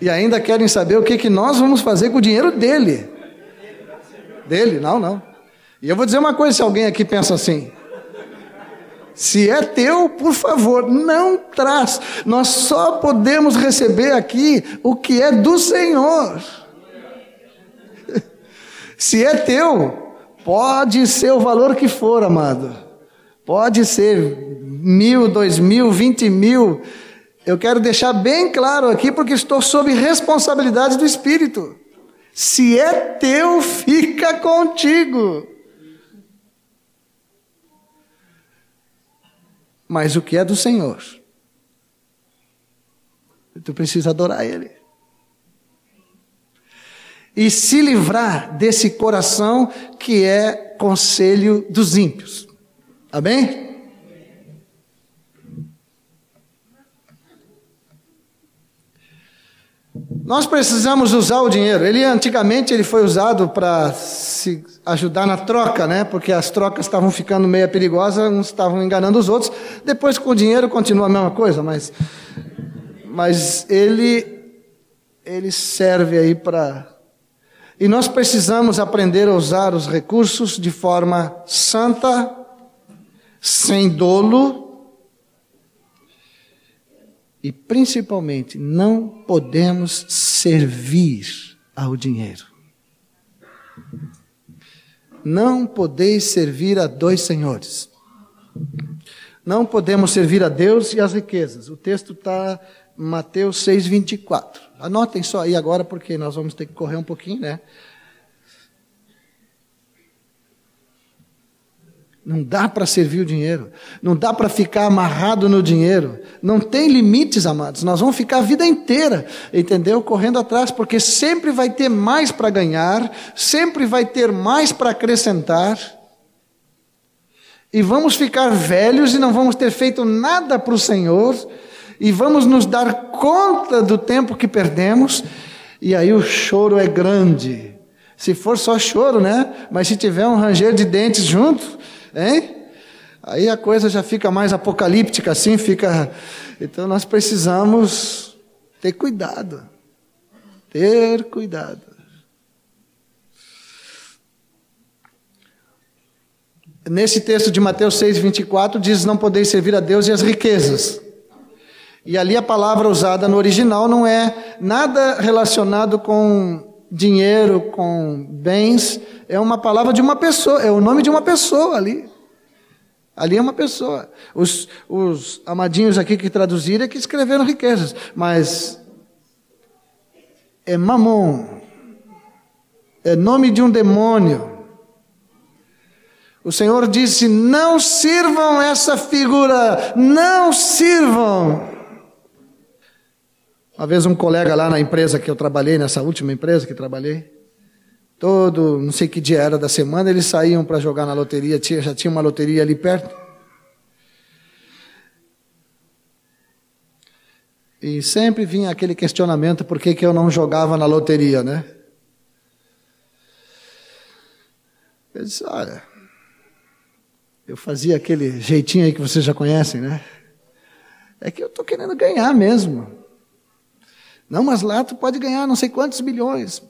E ainda querem saber o que, que nós vamos fazer com o dinheiro dele. Dele? Não, não. E eu vou dizer uma coisa: se alguém aqui pensa assim, se é teu, por favor, não traz. Nós só podemos receber aqui o que é do Senhor. Se é teu, pode ser o valor que for, amado. Pode ser mil, dois mil, vinte mil. Eu quero deixar bem claro aqui, porque estou sob responsabilidade do Espírito. Se é teu, fica contigo. Mas o que é do Senhor, tu precisa adorar Ele. E se livrar desse coração que é conselho dos ímpios. Amém? Nós precisamos usar o dinheiro. Ele antigamente ele foi usado para se ajudar na troca, né? Porque as trocas estavam ficando meio perigosas, uns estavam enganando os outros. Depois com o dinheiro continua a mesma coisa, mas mas ele ele serve aí para e nós precisamos aprender a usar os recursos de forma santa, sem dolo, e principalmente, não podemos servir ao dinheiro. Não podeis servir a dois senhores. Não podemos servir a Deus e as riquezas. O texto está Mateus 6, 24. Anotem só aí agora, porque nós vamos ter que correr um pouquinho, né? Não dá para servir o dinheiro, não dá para ficar amarrado no dinheiro, não tem limites, amados. Nós vamos ficar a vida inteira, entendeu? Correndo atrás, porque sempre vai ter mais para ganhar, sempre vai ter mais para acrescentar. E vamos ficar velhos e não vamos ter feito nada para o Senhor, e vamos nos dar conta do tempo que perdemos, e aí o choro é grande. Se for só choro, né? Mas se tiver um ranger de dentes junto, Hein? Aí a coisa já fica mais apocalíptica assim, fica. Então nós precisamos ter cuidado. Ter cuidado. Nesse texto de Mateus 6, 24, diz: Não podeis servir a Deus e as riquezas. E ali a palavra usada no original não é nada relacionado com dinheiro, com bens, é uma palavra de uma pessoa, é o nome de uma pessoa ali. Ali é uma pessoa. Os, os amadinhos aqui que traduziram é que escreveram riquezas, mas é mamon, é nome de um demônio. O Senhor disse: não sirvam essa figura, não sirvam. Uma vez um colega lá na empresa que eu trabalhei, nessa última empresa que trabalhei, todo, não sei que dia era da semana, eles saíam para jogar na loteria, tinha, já tinha uma loteria ali perto. E sempre vinha aquele questionamento por que, que eu não jogava na loteria, né? Eu disse, olha, eu fazia aquele jeitinho aí que vocês já conhecem, né? É que eu estou querendo ganhar mesmo. Não, mas lá tu pode ganhar não sei quantos milhões.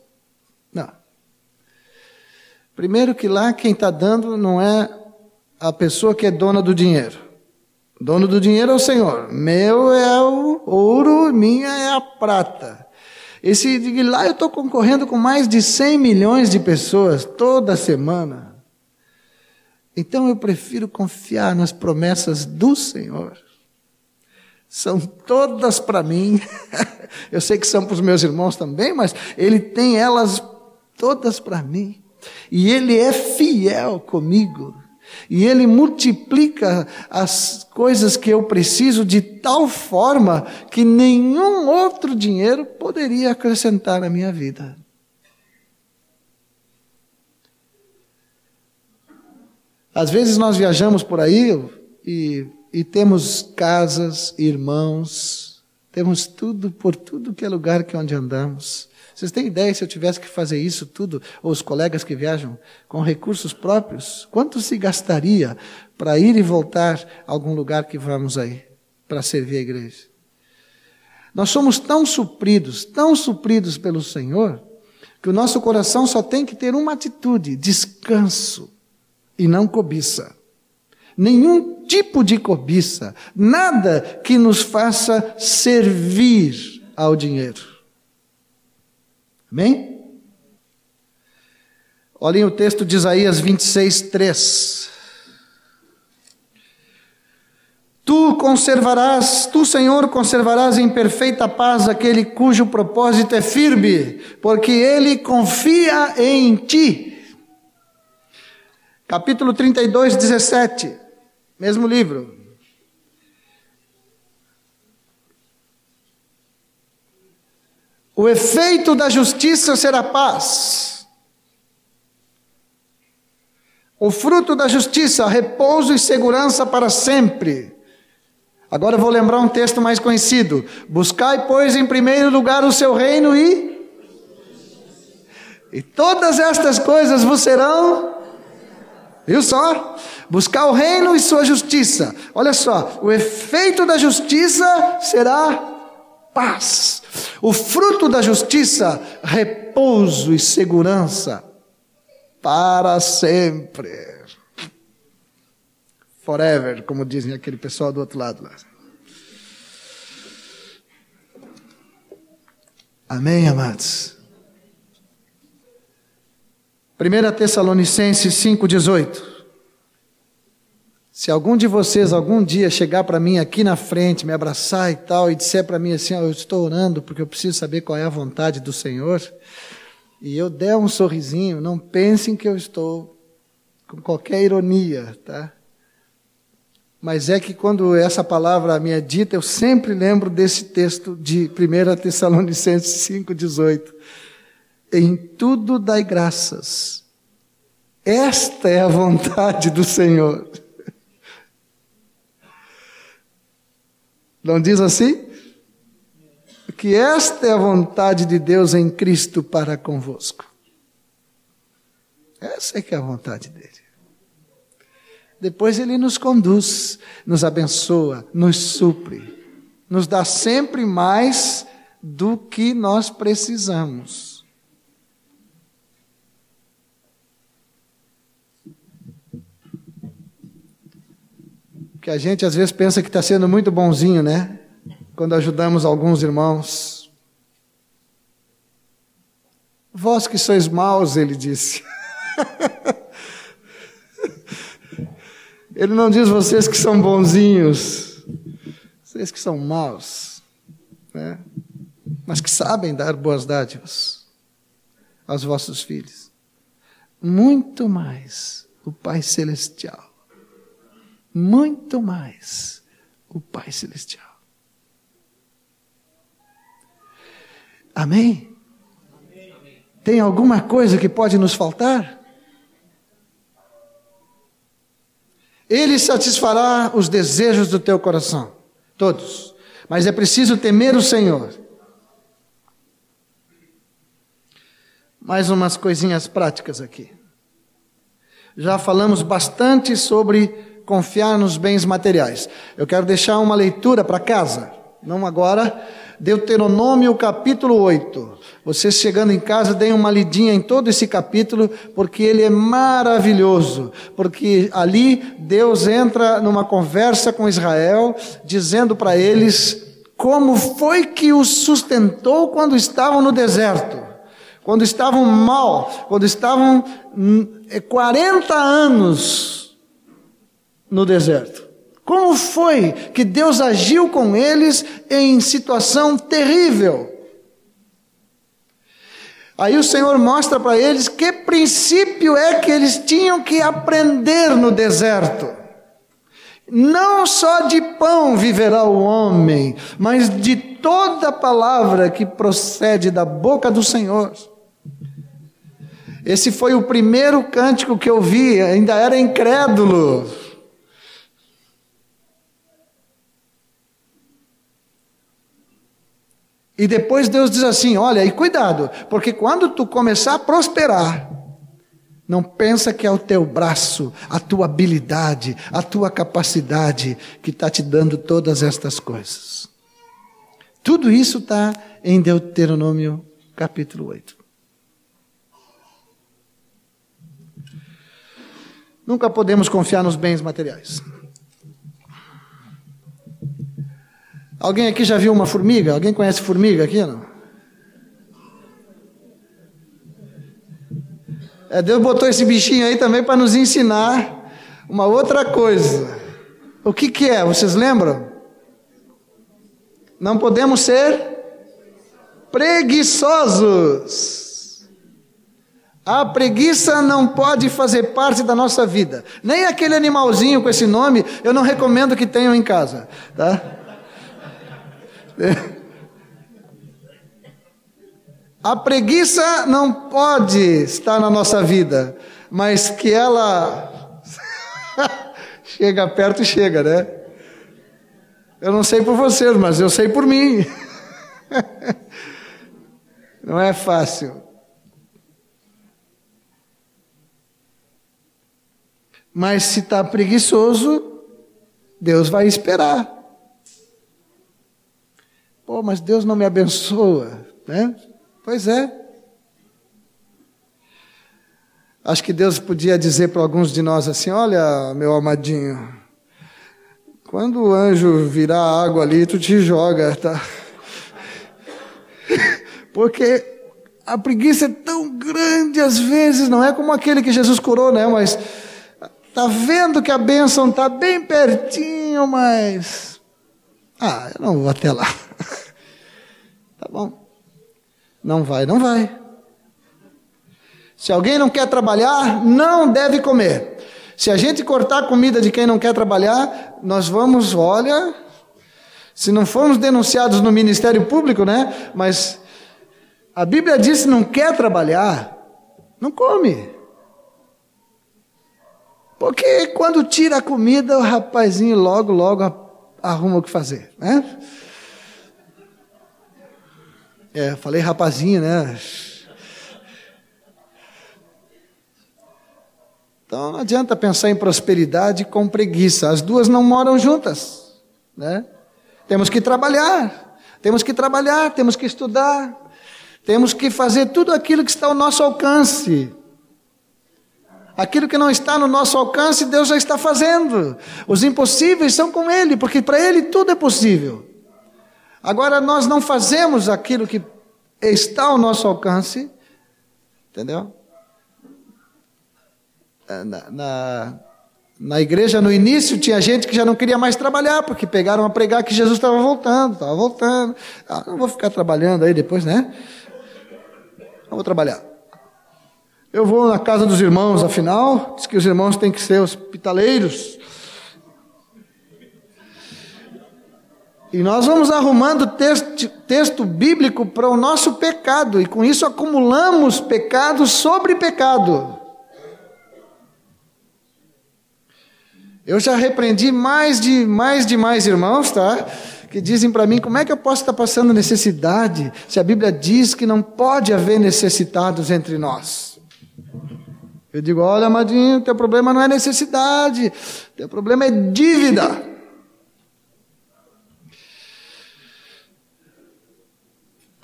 Não. Primeiro que lá quem está dando não é a pessoa que é dona do dinheiro. Dono do dinheiro é o Senhor. Meu é o ouro, minha é a prata. Esse lá eu estou concorrendo com mais de 100 milhões de pessoas toda semana. Então eu prefiro confiar nas promessas do Senhor são todas para mim. Eu sei que são para os meus irmãos também, mas Ele tem elas todas para mim. E Ele é fiel comigo. E Ele multiplica as coisas que eu preciso de tal forma que nenhum outro dinheiro poderia acrescentar na minha vida. Às vezes nós viajamos por aí e e temos casas, irmãos, temos tudo por tudo que é lugar que onde andamos. Vocês têm ideia se eu tivesse que fazer isso tudo, ou os colegas que viajam com recursos próprios, quanto se gastaria para ir e voltar a algum lugar que vamos aí, para servir a igreja? Nós somos tão supridos, tão supridos pelo Senhor, que o nosso coração só tem que ter uma atitude: descanso e não cobiça nenhum tipo de cobiça, nada que nos faça servir ao dinheiro. Amém? Olhem o texto de Isaías 26, 3. Tu conservarás, tu, Senhor, conservarás em perfeita paz aquele cujo propósito é firme, porque ele confia em ti. Capítulo 32, 17. Mesmo livro. O efeito da justiça será paz. O fruto da justiça, repouso e segurança para sempre. Agora vou lembrar um texto mais conhecido. Buscai, pois, em primeiro lugar o seu reino e. E todas estas coisas vos serão. Viu só? Buscar o reino e sua justiça. Olha só, o efeito da justiça será paz. O fruto da justiça, repouso e segurança para sempre. Forever, como dizem aquele pessoal do outro lado lá. Amém, amados? 1 Tessalonicenses 5,18 se algum de vocês algum dia chegar para mim aqui na frente, me abraçar e tal, e disser para mim assim: oh, Eu estou orando porque eu preciso saber qual é a vontade do Senhor, e eu der um sorrisinho, não pensem que eu estou com qualquer ironia, tá? Mas é que quando essa palavra me é dita, eu sempre lembro desse texto de 1 Tessalonicenses 5,18. Em tudo dai graças. Esta é a vontade do Senhor. Não diz assim? Que esta é a vontade de Deus em Cristo para convosco. Essa é que é a vontade dele. Depois ele nos conduz, nos abençoa, nos supre, nos dá sempre mais do que nós precisamos. Que a gente às vezes pensa que está sendo muito bonzinho, né? Quando ajudamos alguns irmãos. Vós que sois maus, ele disse. ele não diz vocês que são bonzinhos, vocês que são maus, né? mas que sabem dar boas dádivas aos vossos filhos. Muito mais o Pai Celestial. Muito mais o Pai Celestial. Amém? Tem alguma coisa que pode nos faltar? Ele satisfará os desejos do teu coração, todos. Mas é preciso temer o Senhor. Mais umas coisinhas práticas aqui. Já falamos bastante sobre confiar nos bens materiais. Eu quero deixar uma leitura para casa, não agora, Deuteronômio capítulo 8. Vocês chegando em casa, deem uma lidinha em todo esse capítulo, porque ele é maravilhoso. Porque ali Deus entra numa conversa com Israel, dizendo para eles como foi que os sustentou quando estavam no deserto, quando estavam mal, quando estavam 40 hum, anos no deserto. Como foi que Deus agiu com eles em situação terrível? Aí o Senhor mostra para eles que princípio é que eles tinham que aprender no deserto. Não só de pão viverá o homem, mas de toda palavra que procede da boca do Senhor. Esse foi o primeiro cântico que eu vi, ainda era incrédulo. E depois Deus diz assim: olha, e cuidado, porque quando tu começar a prosperar, não pensa que é o teu braço, a tua habilidade, a tua capacidade que está te dando todas estas coisas. Tudo isso está em Deuteronômio capítulo 8. Nunca podemos confiar nos bens materiais. Alguém aqui já viu uma formiga? Alguém conhece formiga aqui? Não? É, Deus botou esse bichinho aí também para nos ensinar uma outra coisa. O que, que é? Vocês lembram? Não podemos ser preguiçosos. A preguiça não pode fazer parte da nossa vida. Nem aquele animalzinho com esse nome, eu não recomendo que tenham em casa, tá? A preguiça não pode estar na nossa vida, mas que ela chega perto e chega, né? Eu não sei por vocês, mas eu sei por mim. não é fácil. Mas se está preguiçoso, Deus vai esperar. Pô, mas Deus não me abençoa, né? Pois é. Acho que Deus podia dizer para alguns de nós assim: Olha, meu amadinho, quando o anjo virar água ali, tu te joga, tá? Porque a preguiça é tão grande às vezes, não é como aquele que Jesus curou, né? Mas tá vendo que a bênção tá bem pertinho, mas ah, eu não vou até lá. tá bom. Não vai, não vai. Se alguém não quer trabalhar, não deve comer. Se a gente cortar a comida de quem não quer trabalhar, nós vamos, olha, se não formos denunciados no Ministério Público, né? Mas a Bíblia diz que não quer trabalhar, não come. Porque quando tira a comida, o rapazinho logo, logo arruma o que fazer, né? É, falei rapazinho, né? Então não adianta pensar em prosperidade com preguiça, as duas não moram juntas, né? Temos que trabalhar, temos que trabalhar, temos que estudar, temos que fazer tudo aquilo que está ao nosso alcance. Aquilo que não está no nosso alcance, Deus já está fazendo. Os impossíveis são com Ele, porque para Ele tudo é possível. Agora, nós não fazemos aquilo que está ao nosso alcance, entendeu? É, na, na, na, igreja, no início, tinha gente que já não queria mais trabalhar, porque pegaram a pregar que Jesus estava voltando, estava voltando. Ah, não vou ficar trabalhando aí depois, né? Não vou trabalhar. Eu vou na casa dos irmãos, afinal, diz que os irmãos têm que ser hospitaleiros. E nós vamos arrumando texto, texto bíblico para o nosso pecado, e com isso acumulamos pecado sobre pecado. Eu já repreendi mais de mais de mais irmãos, tá? Que dizem para mim, como é que eu posso estar passando necessidade se a Bíblia diz que não pode haver necessitados entre nós? Eu digo, olha, amadinho, teu problema não é necessidade, teu problema é dívida.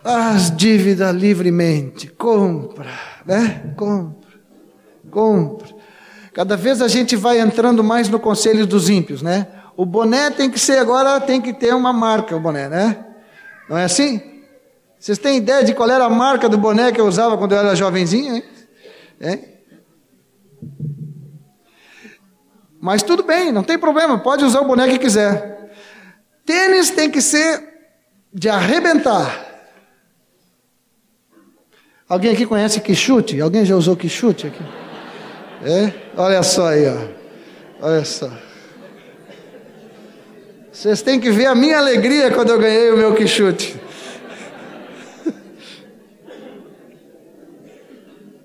As dívidas livremente, compra, né? Compra, compra. Cada vez a gente vai entrando mais no conselho dos ímpios, né? O boné tem que ser agora, tem que ter uma marca, o boné, né? Não é assim? Vocês têm ideia de qual era a marca do boné que eu usava quando eu era jovenzinho, hein? É? Mas tudo bem, não tem problema, pode usar o boné que quiser. Tênis tem que ser de arrebentar. Alguém aqui conhece quichute? Alguém já usou quichute aqui? É? Olha só aí, ó. Olha só. Vocês têm que ver a minha alegria quando eu ganhei o meu quichute.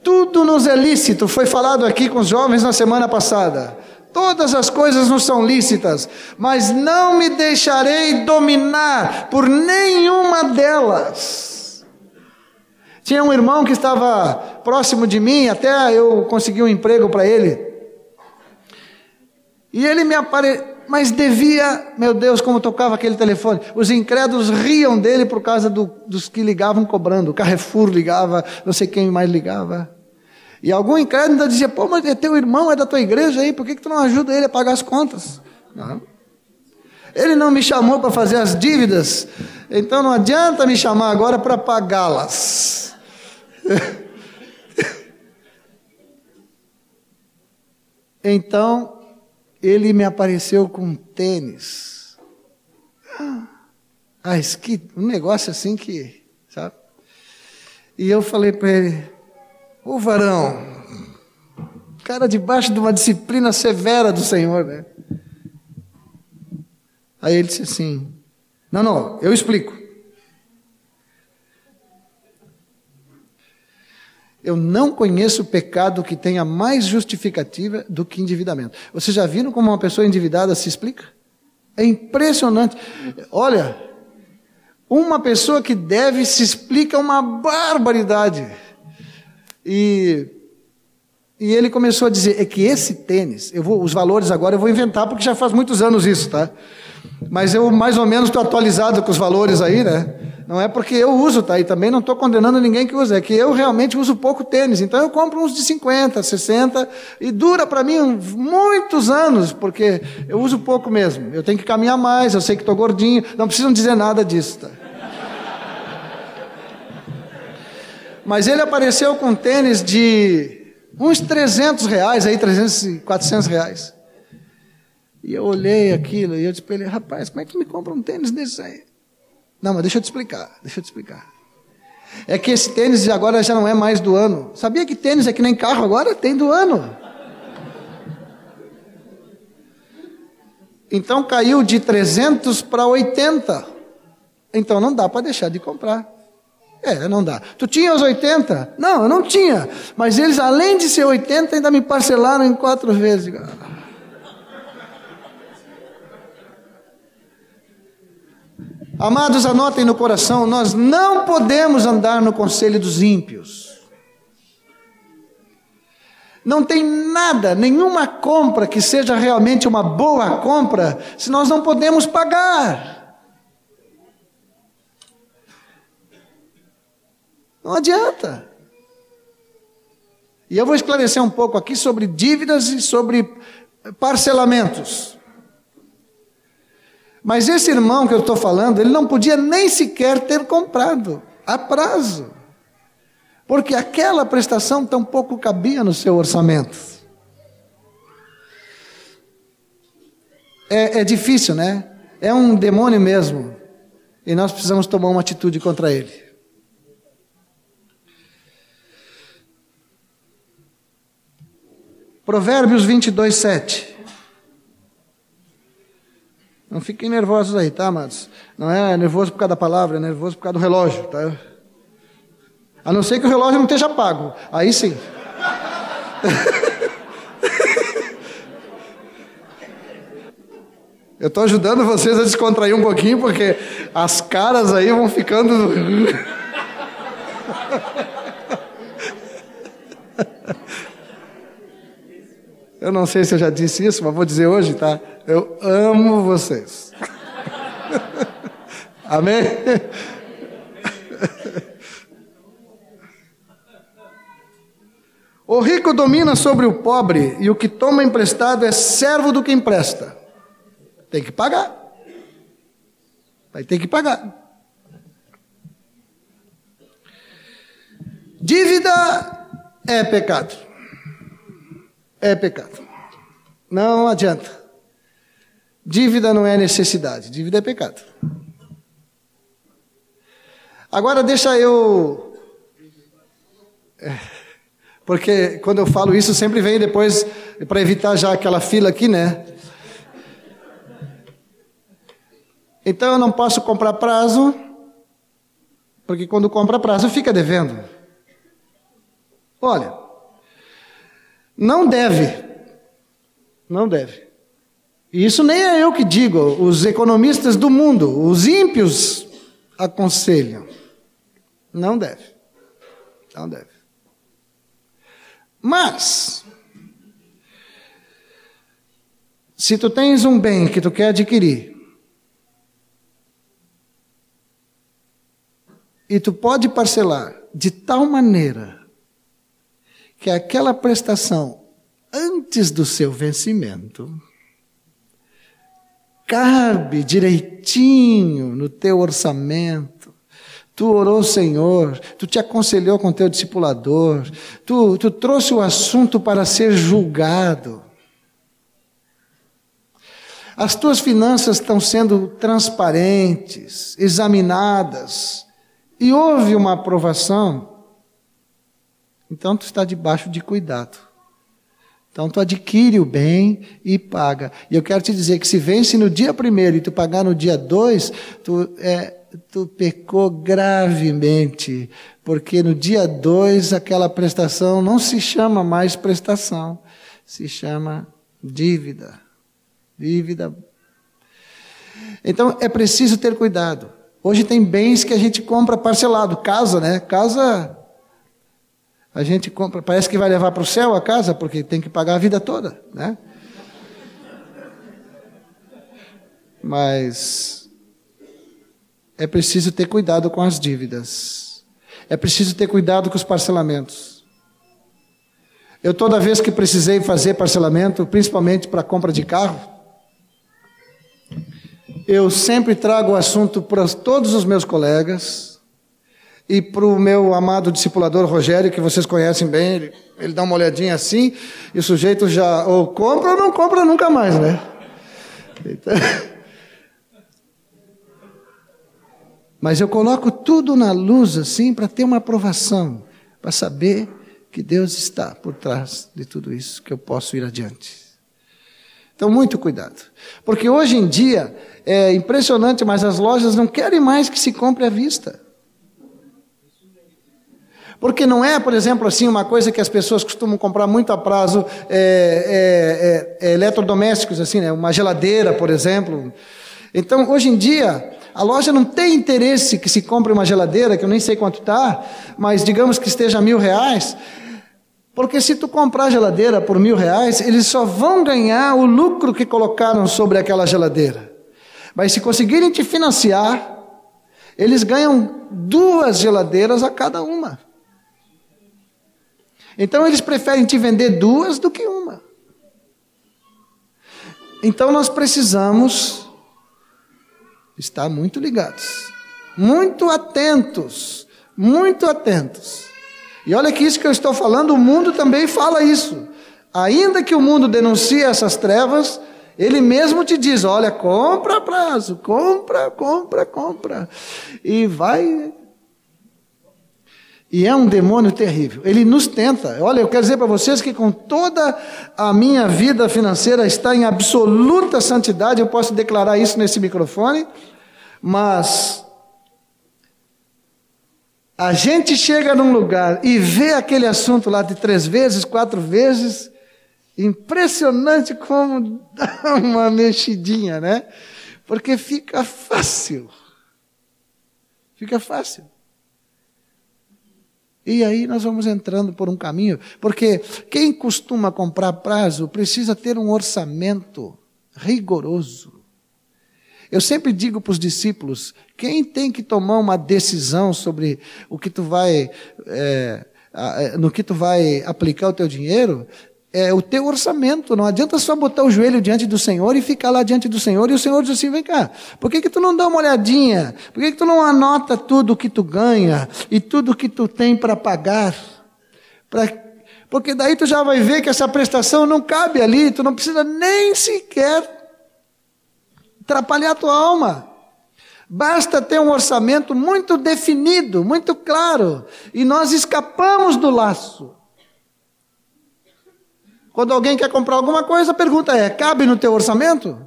Tudo nos é lícito, foi falado aqui com os jovens na semana passada. Todas as coisas nos são lícitas, mas não me deixarei dominar por nenhuma delas. Tinha um irmão que estava próximo de mim, até eu consegui um emprego para ele. E ele me apareceu, mas devia, meu Deus, como tocava aquele telefone. Os incrédulos riam dele por causa do, dos que ligavam cobrando. O Carrefour ligava, não sei quem mais ligava. E algum incrédulo ainda dizia: pô, mas é teu irmão, é da tua igreja aí, por que, que tu não ajuda ele a pagar as contas? Não. Ele não me chamou para fazer as dívidas, então não adianta me chamar agora para pagá-las. então, ele me apareceu com tênis. Ah, que um negócio assim que, sabe? E eu falei para ele, ô varão, cara debaixo de uma disciplina severa do Senhor, né? Aí ele disse assim, não, não, eu explico. Eu não conheço pecado que tenha mais justificativa do que endividamento. Vocês já viram como uma pessoa endividada se explica? É impressionante. Olha, uma pessoa que deve se explica uma barbaridade. E, e ele começou a dizer: é que esse tênis, eu vou, os valores agora eu vou inventar porque já faz muitos anos isso, tá? Mas eu mais ou menos estou atualizado com os valores aí, né? Não é porque eu uso, tá? E também não estou condenando ninguém que usa, é que eu realmente uso pouco tênis. Então eu compro uns de 50, 60 e dura para mim muitos anos, porque eu uso pouco mesmo. Eu tenho que caminhar mais, eu sei que estou gordinho, não precisam dizer nada disso, tá? Mas ele apareceu com tênis de uns 300 reais, aí 300, 400 reais. E eu olhei aquilo e eu disse para ele, rapaz, como é que me compra um tênis desse aí? Não, mas deixa eu te explicar, deixa eu te explicar. É que esse tênis agora já não é mais do ano. Sabia que tênis é que nem carro agora? Tem do ano. Então caiu de 300 para 80. Então não dá para deixar de comprar. É, não dá. Tu tinha os 80? Não, eu não tinha. Mas eles, além de ser 80, ainda me parcelaram em quatro vezes. Amados, anotem no coração: nós não podemos andar no conselho dos ímpios. Não tem nada, nenhuma compra que seja realmente uma boa compra, se nós não podemos pagar. Não adianta. E eu vou esclarecer um pouco aqui sobre dívidas e sobre parcelamentos. Mas esse irmão que eu estou falando, ele não podia nem sequer ter comprado a prazo, porque aquela prestação tampouco cabia no seu orçamento. É, é difícil, né? É um demônio mesmo, e nós precisamos tomar uma atitude contra ele. Provérbios 22, 7. Não fiquem nervosos aí, tá, amados? Não é nervoso por causa da palavra, é nervoso por causa do relógio, tá? A não ser que o relógio não esteja pago. Aí sim. Eu estou ajudando vocês a descontrair um pouquinho, porque as caras aí vão ficando. Eu não sei se eu já disse isso, mas vou dizer hoje, tá? Eu amo vocês. Amém? O rico domina sobre o pobre e o que toma emprestado é servo do que empresta. Tem que pagar. Vai ter que pagar. Dívida é pecado. É pecado. Não adianta. Dívida não é necessidade, dívida é pecado. Agora deixa eu. É, porque quando eu falo isso, sempre vem depois, para evitar já aquela fila aqui, né? Então eu não posso comprar prazo, porque quando compra prazo fica devendo. Olha, não deve. Não deve. E isso nem é eu que digo, os economistas do mundo, os ímpios aconselham. Não deve. Não deve. Mas, se tu tens um bem que tu quer adquirir, e tu pode parcelar de tal maneira que aquela prestação antes do seu vencimento cabe direitinho no teu orçamento. Tu orou, Senhor, tu te aconselhou com teu discipulador, tu, tu trouxe o assunto para ser julgado. As tuas finanças estão sendo transparentes, examinadas, e houve uma aprovação, então tu está debaixo de cuidado. Então tu adquire o bem e paga. E eu quero te dizer que se vence no dia primeiro e tu pagar no dia dois, tu, é, tu pecou gravemente, porque no dia dois aquela prestação não se chama mais prestação, se chama dívida. Dívida. Então é preciso ter cuidado. Hoje tem bens que a gente compra parcelado, casa, né? Casa a gente compra, parece que vai levar para o céu a casa, porque tem que pagar a vida toda, né? Mas é preciso ter cuidado com as dívidas. É preciso ter cuidado com os parcelamentos. Eu toda vez que precisei fazer parcelamento, principalmente para compra de carro, eu sempre trago o assunto para todos os meus colegas, e para o meu amado discipulador Rogério, que vocês conhecem bem, ele, ele, dá uma olhadinha assim, e o sujeito já ou compra ou não compra nunca mais, né? Então... Mas eu coloco tudo na luz assim para ter uma aprovação, para saber que Deus está por trás de tudo isso, que eu posso ir adiante. Então, muito cuidado. Porque hoje em dia é impressionante, mas as lojas não querem mais que se compre à vista. Porque não é, por exemplo, assim, uma coisa que as pessoas costumam comprar muito a prazo, é, é, é, eletrodomésticos, assim, né? uma geladeira, por exemplo. Então, hoje em dia, a loja não tem interesse que se compre uma geladeira, que eu nem sei quanto está, mas digamos que esteja mil reais, porque se tu comprar a geladeira por mil reais, eles só vão ganhar o lucro que colocaram sobre aquela geladeira. Mas se conseguirem te financiar, eles ganham duas geladeiras a cada uma. Então eles preferem te vender duas do que uma. Então nós precisamos estar muito ligados, muito atentos, muito atentos. E olha que isso que eu estou falando, o mundo também fala isso. Ainda que o mundo denuncie essas trevas, ele mesmo te diz: olha, compra prazo, compra, compra, compra. E vai E é um demônio terrível. Ele nos tenta. Olha, eu quero dizer para vocês que com toda a minha vida financeira está em absoluta santidade, eu posso declarar isso nesse microfone, mas a gente chega num lugar e vê aquele assunto lá de três vezes, quatro vezes, impressionante como dá uma mexidinha, né? Porque fica fácil. Fica fácil. E aí nós vamos entrando por um caminho, porque quem costuma comprar prazo precisa ter um orçamento rigoroso. Eu sempre digo para os discípulos: quem tem que tomar uma decisão sobre o que tu vai, é, no que tu vai aplicar o teu dinheiro, é o teu orçamento. Não adianta só botar o joelho diante do Senhor e ficar lá diante do Senhor e o Senhor diz assim: vem cá, por que, que tu não dá uma olhadinha? Por que, que tu não anota tudo o que tu ganha e tudo o que tu tem para pagar? Pra, porque daí tu já vai ver que essa prestação não cabe ali, tu não precisa nem sequer atrapalhar a tua alma. Basta ter um orçamento muito definido, muito claro, e nós escapamos do laço. Quando alguém quer comprar alguma coisa, a pergunta é: cabe no teu orçamento?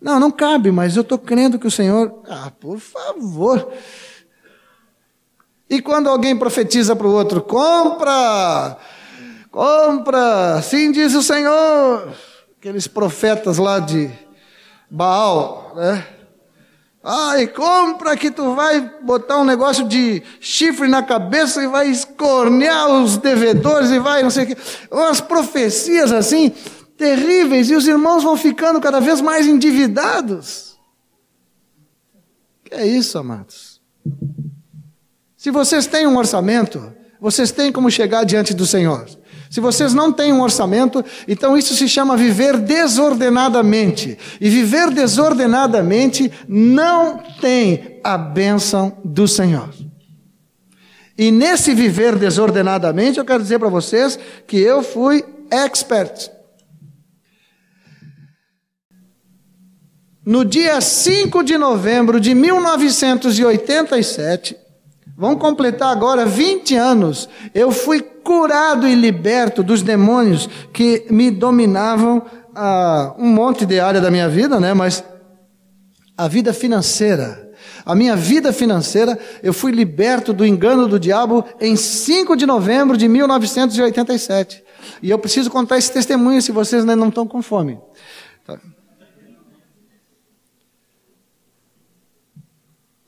Não, não cabe, mas eu estou crendo que o Senhor. Ah, por favor. E quando alguém profetiza para o outro: compra, compra, assim diz o Senhor. Aqueles profetas lá de Baal, né? Ai, compra que tu vai botar um negócio de chifre na cabeça e vai escornear os devedores e vai não sei o que. Umas profecias assim terríveis e os irmãos vão ficando cada vez mais endividados. Que é isso, amados? Se vocês têm um orçamento, vocês têm como chegar diante do Senhor. Se vocês não têm um orçamento, então isso se chama viver desordenadamente. E viver desordenadamente não tem a bênção do Senhor. E nesse viver desordenadamente, eu quero dizer para vocês que eu fui expert. No dia 5 de novembro de 1987, Vão completar agora 20 anos. Eu fui curado e liberto dos demônios que me dominavam ah, um monte de área da minha vida, né? Mas a vida financeira, a minha vida financeira, eu fui liberto do engano do diabo em 5 de novembro de 1987. E eu preciso contar esse testemunho se vocês ainda não estão com fome. Tá.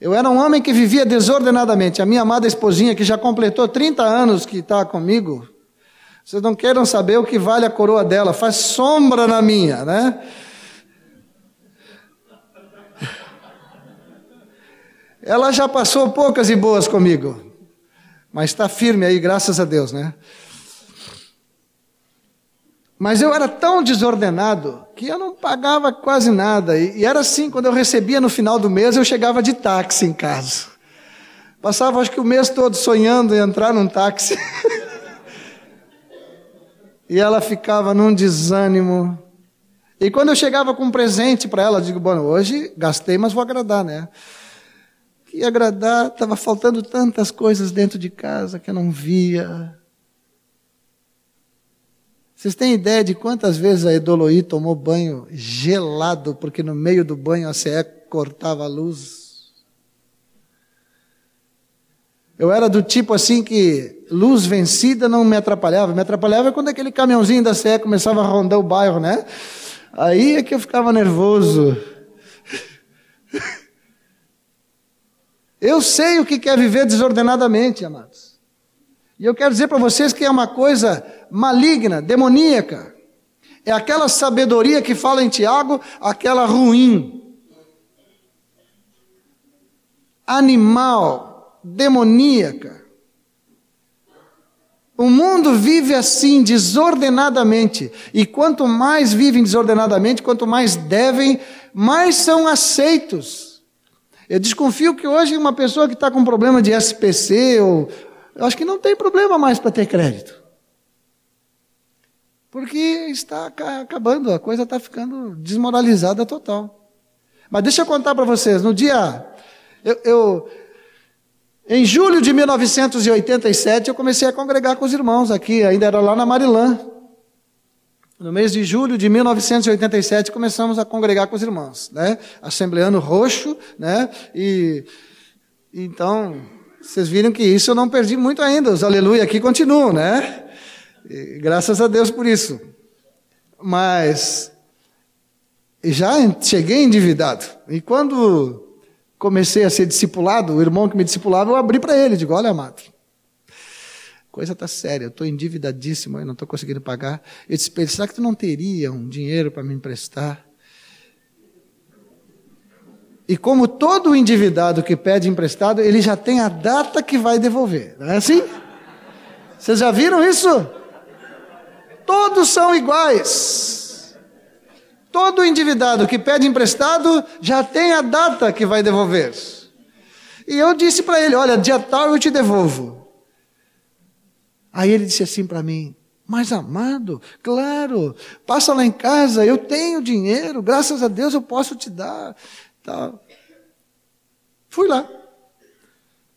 Eu era um homem que vivia desordenadamente. A minha amada esposinha, que já completou 30 anos que está comigo, vocês não queiram saber o que vale a coroa dela, faz sombra na minha, né? Ela já passou poucas e boas comigo, mas está firme aí, graças a Deus, né? Mas eu era tão desordenado que eu não pagava quase nada. E, era assim, quando eu recebia no final do mês, eu chegava de táxi em casa. Passava acho que o mês todo sonhando em entrar num táxi. e ela ficava num desânimo. E quando eu chegava com um presente para ela, eu digo, bom, hoje gastei, mas vou agradar, né? Que agradar, estava faltando tantas coisas dentro de casa que eu não via. Vocês têm ideia de quantas vezes a Edoloí tomou banho gelado, porque no meio do banho a CE cortava a luz? Eu era do tipo assim que luz vencida não me atrapalhava. Me atrapalhava quando aquele caminhãozinho da CE começava a rondar o bairro, né? Aí é que eu ficava nervoso. Eu sei o que é viver desordenadamente, amados. E eu quero dizer para vocês que é uma coisa maligna, demoníaca. É aquela sabedoria que fala em Tiago, aquela ruim, animal, demoníaca. O mundo vive assim, desordenadamente. E quanto mais vivem desordenadamente, quanto mais devem, mais são aceitos. Eu desconfio que hoje uma pessoa que está com problema de SPC ou eu acho que não tem problema mais para ter crédito. Porque está acabando, a coisa está ficando desmoralizada total. Mas deixa eu contar para vocês, no dia. Eu, eu, Em julho de 1987, eu comecei a congregar com os irmãos aqui, ainda era lá na Marilã. No mês de julho de 1987, começamos a congregar com os irmãos, né? Assembleando roxo, né? E então, vocês viram que isso eu não perdi muito ainda. Os aleluia aqui continuam, né? E, graças a Deus por isso. Mas já cheguei endividado. E quando comecei a ser discipulado, o irmão que me discipulava, eu abri para ele, digo, olha, amado, coisa está séria, eu estou endividadíssimo, eu não estou conseguindo pagar. Eu disse será que tu não teria um dinheiro para me emprestar? E como todo endividado que pede emprestado, ele já tem a data que vai devolver. Não é assim? Vocês já viram isso? Todos são iguais. Todo endividado que pede emprestado já tem a data que vai devolver. E eu disse para ele: Olha, dia tal eu te devolvo. Aí ele disse assim para mim: Mas amado, claro, passa lá em casa, eu tenho dinheiro, graças a Deus eu posso te dar. Fui lá.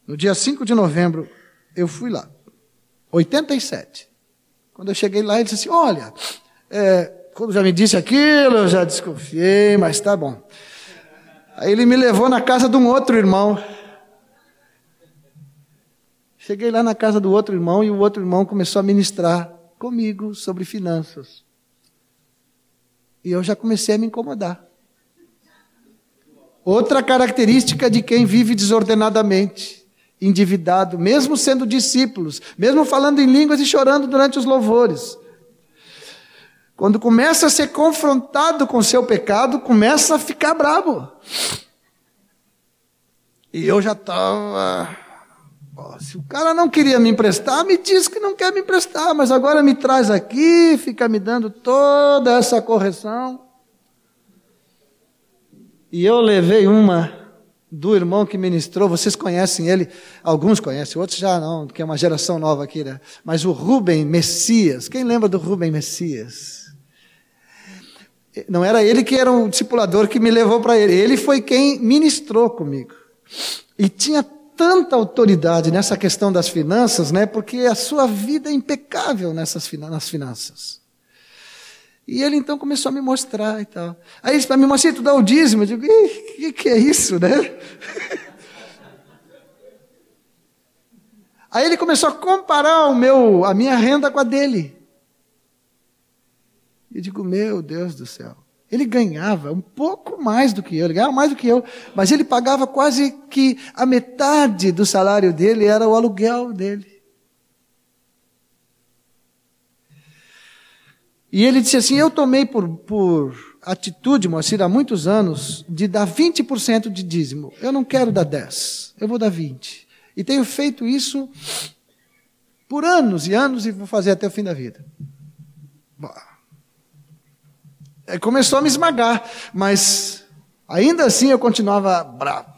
No dia 5 de novembro, eu fui lá. 87. Quando eu cheguei lá, ele disse assim: Olha, é, quando já me disse aquilo, eu já desconfiei, mas tá bom. Aí ele me levou na casa de um outro irmão. Cheguei lá na casa do outro irmão e o outro irmão começou a ministrar comigo sobre finanças. E eu já comecei a me incomodar. Outra característica de quem vive desordenadamente, endividado, mesmo sendo discípulos, mesmo falando em línguas e chorando durante os louvores. Quando começa a ser confrontado com seu pecado, começa a ficar bravo. E eu já estava. Se o cara não queria me emprestar, me diz que não quer me emprestar, mas agora me traz aqui, fica me dando toda essa correção. E eu levei uma do irmão que ministrou, vocês conhecem ele, alguns conhecem, outros já não, porque é uma geração nova aqui, né? Mas o Rubem Messias, quem lembra do Rubem Messias? Não era ele que era o discipulador que me levou para ele, ele foi quem ministrou comigo. E tinha tanta autoridade nessa questão das finanças, né? Porque a sua vida é impecável nessas nas finanças. E ele então começou a me mostrar e tal. Aí ele para mim, mas tu dá o dízimo? Eu digo, o que, que é isso, né? Aí ele começou a comparar o meu, a minha renda com a dele. Eu digo, meu Deus do céu. Ele ganhava um pouco mais do que eu, ele ganhava mais do que eu, mas ele pagava quase que a metade do salário dele era o aluguel dele. E ele disse assim: Eu tomei por, por atitude, Moacir, há muitos anos, de dar 20% de dízimo. Eu não quero dar 10, eu vou dar 20. E tenho feito isso por anos e anos e vou fazer até o fim da vida. Começou a me esmagar, mas ainda assim eu continuava bravo.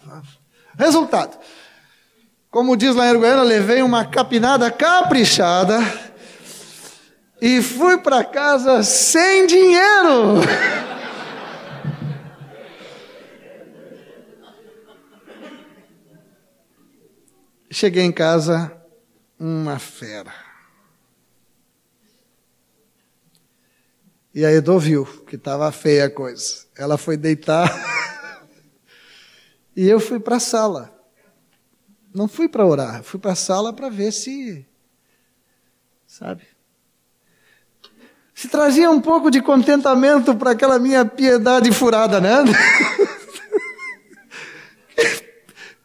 Resultado: como diz lá em Uruguaiana, levei uma capinada caprichada e fui para casa sem dinheiro. Cheguei em casa, uma fera. E a Edo viu que estava feia a coisa. Ela foi deitar. e eu fui para a sala. Não fui para orar, fui para a sala para ver se. Sabe? Se trazia um pouco de contentamento para aquela minha piedade furada, né?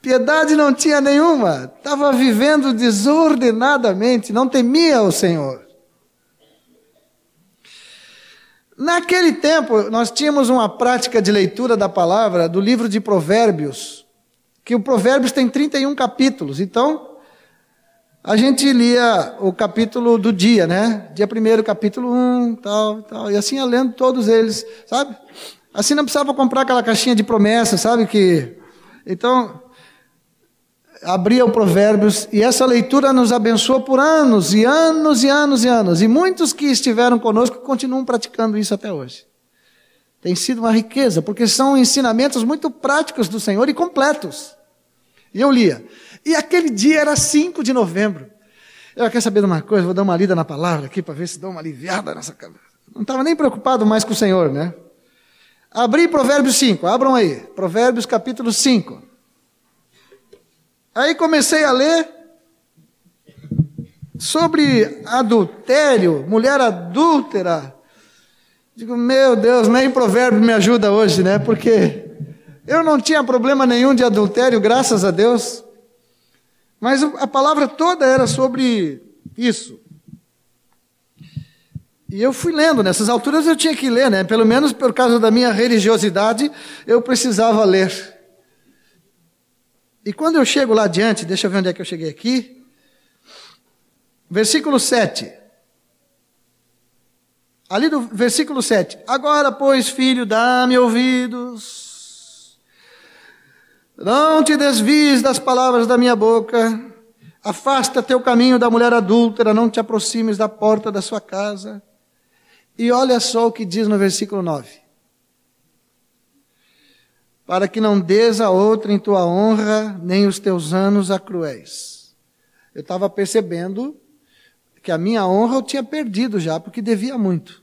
piedade não tinha nenhuma, estava vivendo desordenadamente, não temia o Senhor. Naquele tempo, nós tínhamos uma prática de leitura da palavra do livro de Provérbios, que o Provérbios tem 31 capítulos, então a gente lia o capítulo do dia, né? Dia primeiro, capítulo 1, um, tal, tal. E assim ia lendo todos eles, sabe? Assim não precisava comprar aquela caixinha de promessa, sabe? Que Então, abria o Provérbios e essa leitura nos abençoou por anos e anos e anos e anos. E muitos que estiveram conosco continuam praticando isso até hoje. Tem sido uma riqueza, porque são ensinamentos muito práticos do Senhor e completos. E eu lia. E aquele dia era 5 de novembro. Eu quero saber de uma coisa, vou dar uma lida na palavra aqui para ver se dá uma aliviada nessa cabeça. Não estava nem preocupado mais com o Senhor, né? Abri Provérbios 5, abram aí. Provérbios capítulo 5. Aí comecei a ler sobre adultério, mulher adúltera. Digo, meu Deus, nem provérbio me ajuda hoje, né? Porque eu não tinha problema nenhum de adultério, graças a Deus. Mas a palavra toda era sobre isso. E eu fui lendo, nessas alturas eu tinha que ler, né? Pelo menos por causa da minha religiosidade, eu precisava ler. E quando eu chego lá adiante, deixa eu ver onde é que eu cheguei aqui. Versículo 7. Ali do versículo 7. Agora, pois, filho, dá-me ouvidos. Não te desvies das palavras da minha boca. Afasta teu caminho da mulher adúltera, não te aproximes da porta da sua casa. E olha só o que diz no versículo 9: Para que não des a outra em tua honra, nem os teus anos a cruéis. Eu estava percebendo que a minha honra eu tinha perdido já, porque devia muito.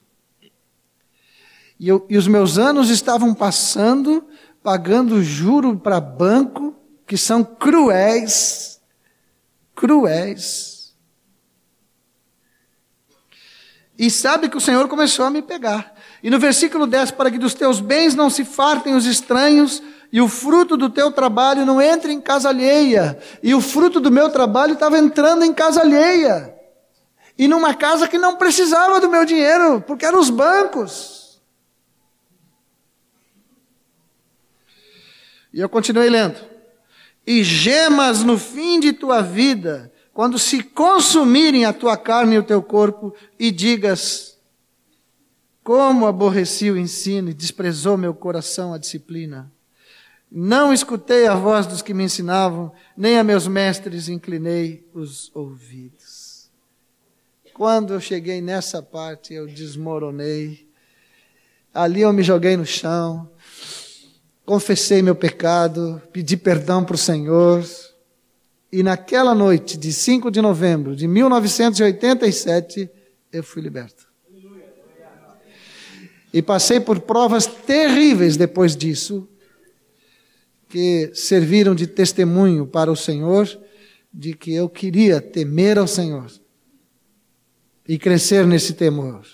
E, eu, e os meus anos estavam passando, pagando juro para banco, que são cruéis, cruéis. E sabe que o Senhor começou a me pegar. E no versículo 10, para que dos teus bens não se fartem os estranhos, e o fruto do teu trabalho não entre em casa alheia. E o fruto do meu trabalho estava entrando em casa alheia. E numa casa que não precisava do meu dinheiro, porque eram os bancos. E eu continuei lendo. E gemas no fim de tua vida, quando se consumirem a tua carne e o teu corpo, e digas: Como aborreci o ensino e desprezou meu coração a disciplina. Não escutei a voz dos que me ensinavam, nem a meus mestres inclinei os ouvidos. Quando eu cheguei nessa parte, eu desmoronei. Ali eu me joguei no chão, confessei meu pecado, pedi perdão para o Senhor e naquela noite de 5 de novembro de 1987, eu fui liberto. E passei por provas terríveis depois disso, que serviram de testemunho para o Senhor de que eu queria temer ao Senhor e crescer nesse temor.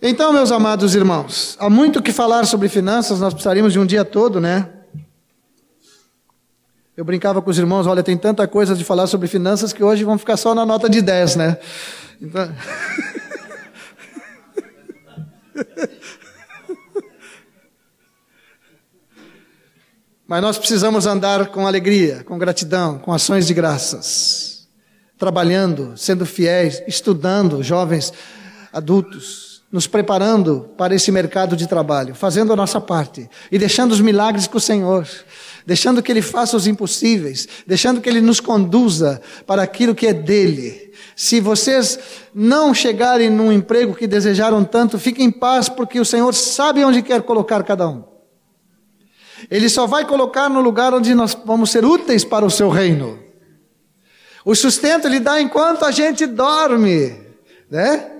Então, meus amados irmãos, há muito que falar sobre finanças, nós precisaríamos de um dia todo, né? Eu brincava com os irmãos, olha, tem tanta coisa de falar sobre finanças que hoje vão ficar só na nota de 10, né? Então... Mas nós precisamos andar com alegria, com gratidão, com ações de graças, trabalhando, sendo fiéis, estudando, jovens, adultos, nos preparando para esse mercado de trabalho, fazendo a nossa parte e deixando os milagres com o Senhor deixando que Ele faça os impossíveis, deixando que Ele nos conduza para aquilo que é dele. Se vocês não chegarem num emprego que desejaram tanto, fiquem em paz, porque o Senhor sabe onde quer colocar cada um. Ele só vai colocar no lugar onde nós vamos ser úteis para o seu reino. O sustento ele dá enquanto a gente dorme, né?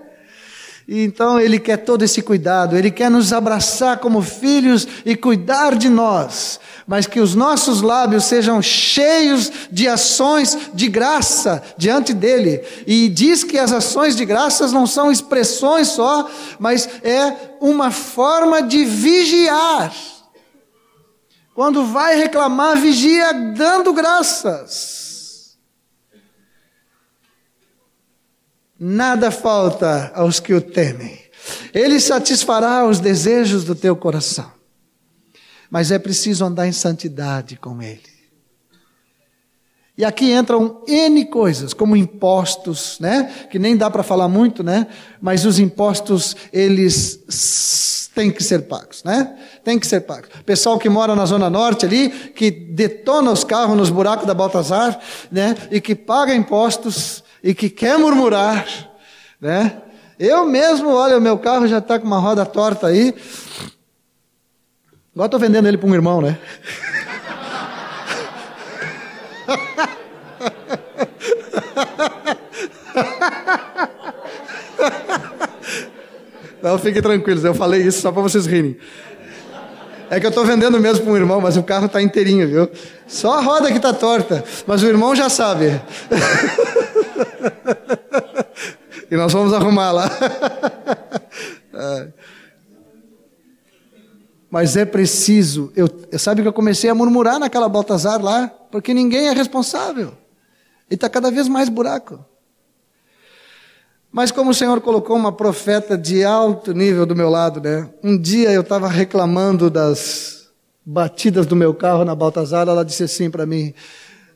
Então ele quer todo esse cuidado, ele quer nos abraçar como filhos e cuidar de nós mas que os nossos lábios sejam cheios de ações de graça diante dele. E diz que as ações de graças não são expressões só, mas é uma forma de vigiar. Quando vai reclamar, vigia dando graças. Nada falta aos que o temem. Ele satisfará os desejos do teu coração. Mas é preciso andar em santidade com Ele. E aqui entram N coisas, como impostos, né? Que nem dá para falar muito, né? Mas os impostos, eles têm que ser pagos, né? Tem que ser pagos. Pessoal que mora na Zona Norte ali, que detona os carros nos buracos da Baltazar, né? E que paga impostos e que quer murmurar, né? Eu mesmo, olha, o meu carro já está com uma roda torta aí. Agora estou vendendo ele para um irmão, né? Não, fiquem tranquilos, eu falei isso só para vocês rirem. É que eu estou vendendo mesmo para um irmão, mas o carro está inteirinho, viu? Só a roda que está torta, mas o irmão já sabe. e nós vamos arrumar lá. Mas é preciso. Eu, sabe que eu comecei a murmurar naquela Baltazar lá, porque ninguém é responsável. E está cada vez mais buraco. Mas como o Senhor colocou uma profeta de alto nível do meu lado, né? Um dia eu estava reclamando das batidas do meu carro na Baltazar, ela disse assim para mim,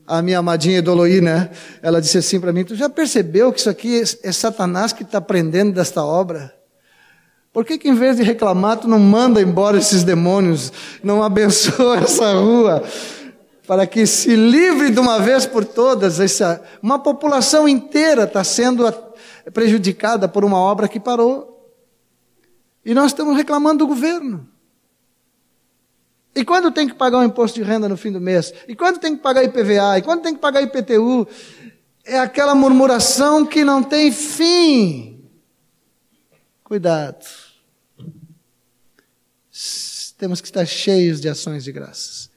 a minha amadinha Edoloí, né? Ela disse assim para mim: Tu já percebeu que isso aqui é Satanás que está prendendo desta obra? Por que, que em vez de reclamar, tu não manda embora esses demônios, não abençoa essa rua, para que se livre de uma vez por todas, essa, uma população inteira está sendo prejudicada por uma obra que parou. E nós estamos reclamando do governo. E quando tem que pagar o imposto de renda no fim do mês? E quando tem que pagar IPVA? E quando tem que pagar IPTU? É aquela murmuração que não tem fim. Cuidado. Temos que estar cheios de ações de graças.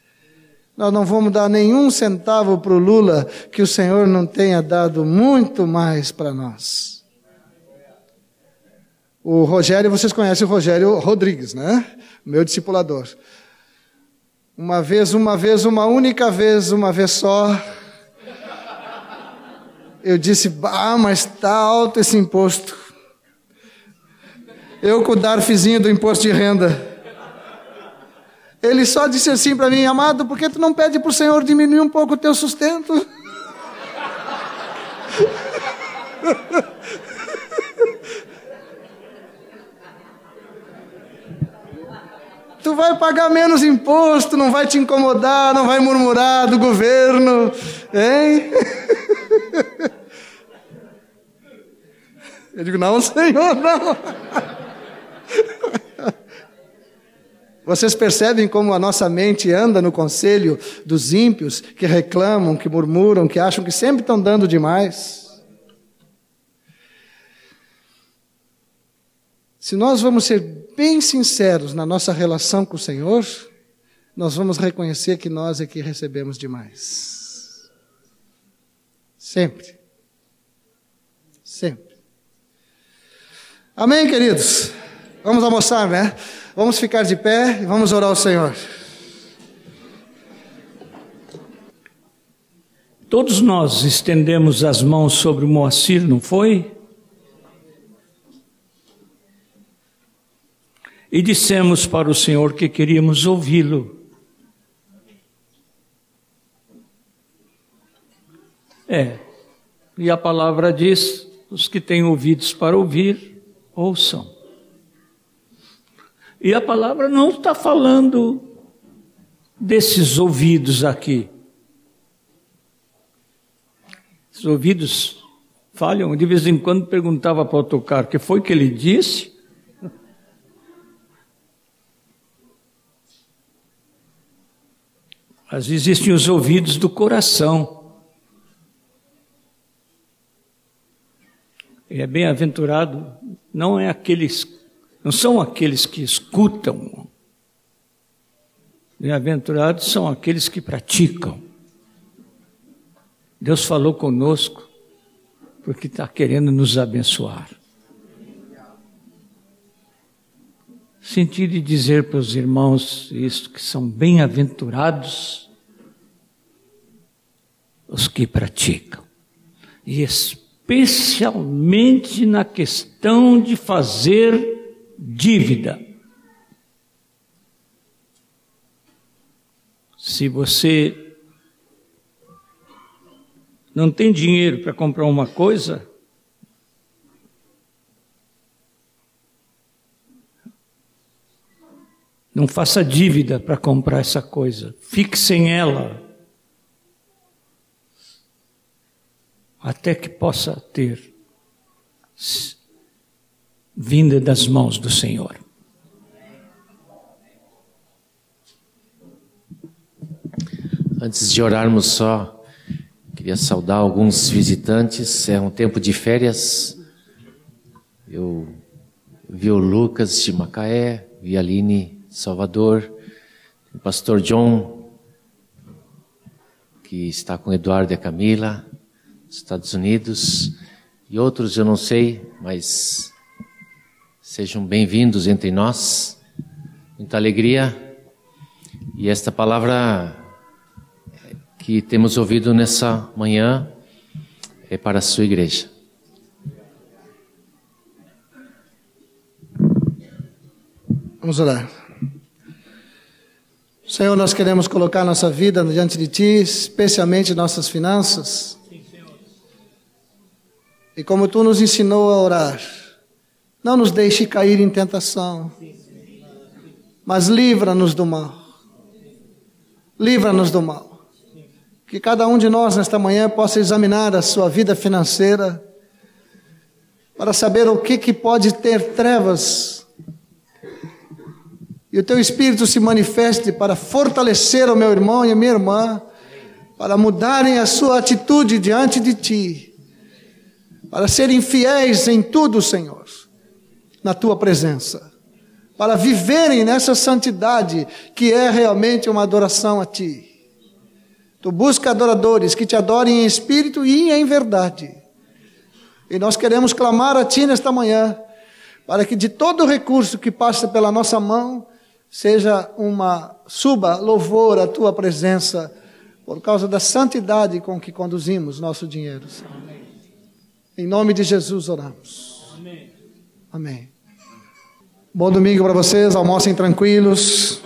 Nós não vamos dar nenhum centavo para o Lula que o Senhor não tenha dado muito mais para nós. O Rogério, vocês conhecem o Rogério Rodrigues, né? Meu discipulador. Uma vez, uma vez, uma única vez, uma vez só. Eu disse, ah, mas está alto esse imposto. Eu com o Darfizinho do imposto de renda. Ele só disse assim para mim, amado, por que tu não pede para o Senhor diminuir um pouco o teu sustento? tu vai pagar menos imposto, não vai te incomodar, não vai murmurar do governo, hein? Eu digo, não, Senhor, não. Vocês percebem como a nossa mente anda no conselho dos ímpios que reclamam, que murmuram, que acham que sempre estão dando demais? Se nós vamos ser bem sinceros na nossa relação com o Senhor, nós vamos reconhecer que nós é que recebemos demais. Sempre. Sempre. Amém, queridos? Vamos almoçar, né? Vamos ficar de pé e vamos orar ao Senhor. Todos nós estendemos as mãos sobre o Moacir, não foi? E dissemos para o Senhor que queríamos ouvi-lo. É, e a palavra diz: os que têm ouvidos para ouvir, ouçam. E a palavra não está falando desses ouvidos aqui. Os ouvidos falham. De vez em quando perguntava para o que foi que ele disse. Mas existem os ouvidos do coração. E é bem-aventurado, não é aqueles não são aqueles que escutam. Bem-aventurados são aqueles que praticam. Deus falou conosco porque está querendo nos abençoar. Senti de dizer para os irmãos isto, que são bem-aventurados os que praticam. E especialmente na questão de fazer dívida. Se você não tem dinheiro para comprar uma coisa, não faça dívida para comprar essa coisa. Fique sem ela. Até que possa ter vinda das mãos do Senhor. Antes de orarmos só, Queria saudar alguns visitantes. É um tempo de férias. Eu vi o Lucas de Macaé, vi a Aline Salvador, o pastor John, que está com Eduardo e a Camila, dos Estados Unidos, e outros eu não sei, mas sejam bem-vindos entre nós. Muita alegria. E esta palavra que temos ouvido nessa manhã é para a sua igreja. Vamos orar. Senhor, nós queremos colocar nossa vida diante de Ti, especialmente nossas finanças. E como Tu nos ensinou a orar, não nos deixe cair em tentação, mas livra-nos do mal. Livra-nos do mal. Que cada um de nós nesta manhã possa examinar a sua vida financeira para saber o que, que pode ter trevas e o teu espírito se manifeste para fortalecer o meu irmão e a minha irmã, para mudarem a sua atitude diante de ti, para serem fiéis em tudo, Senhor, na tua presença, para viverem nessa santidade que é realmente uma adoração a ti. Tu busca adoradores que te adorem em espírito e em verdade. E nós queremos clamar a Ti nesta manhã, para que de todo recurso que passa pela nossa mão, seja uma suba louvor à Tua presença, por causa da santidade com que conduzimos nosso dinheiro. Amém. Em nome de Jesus oramos. Amém. Amém. Bom domingo para vocês, almocem tranquilos.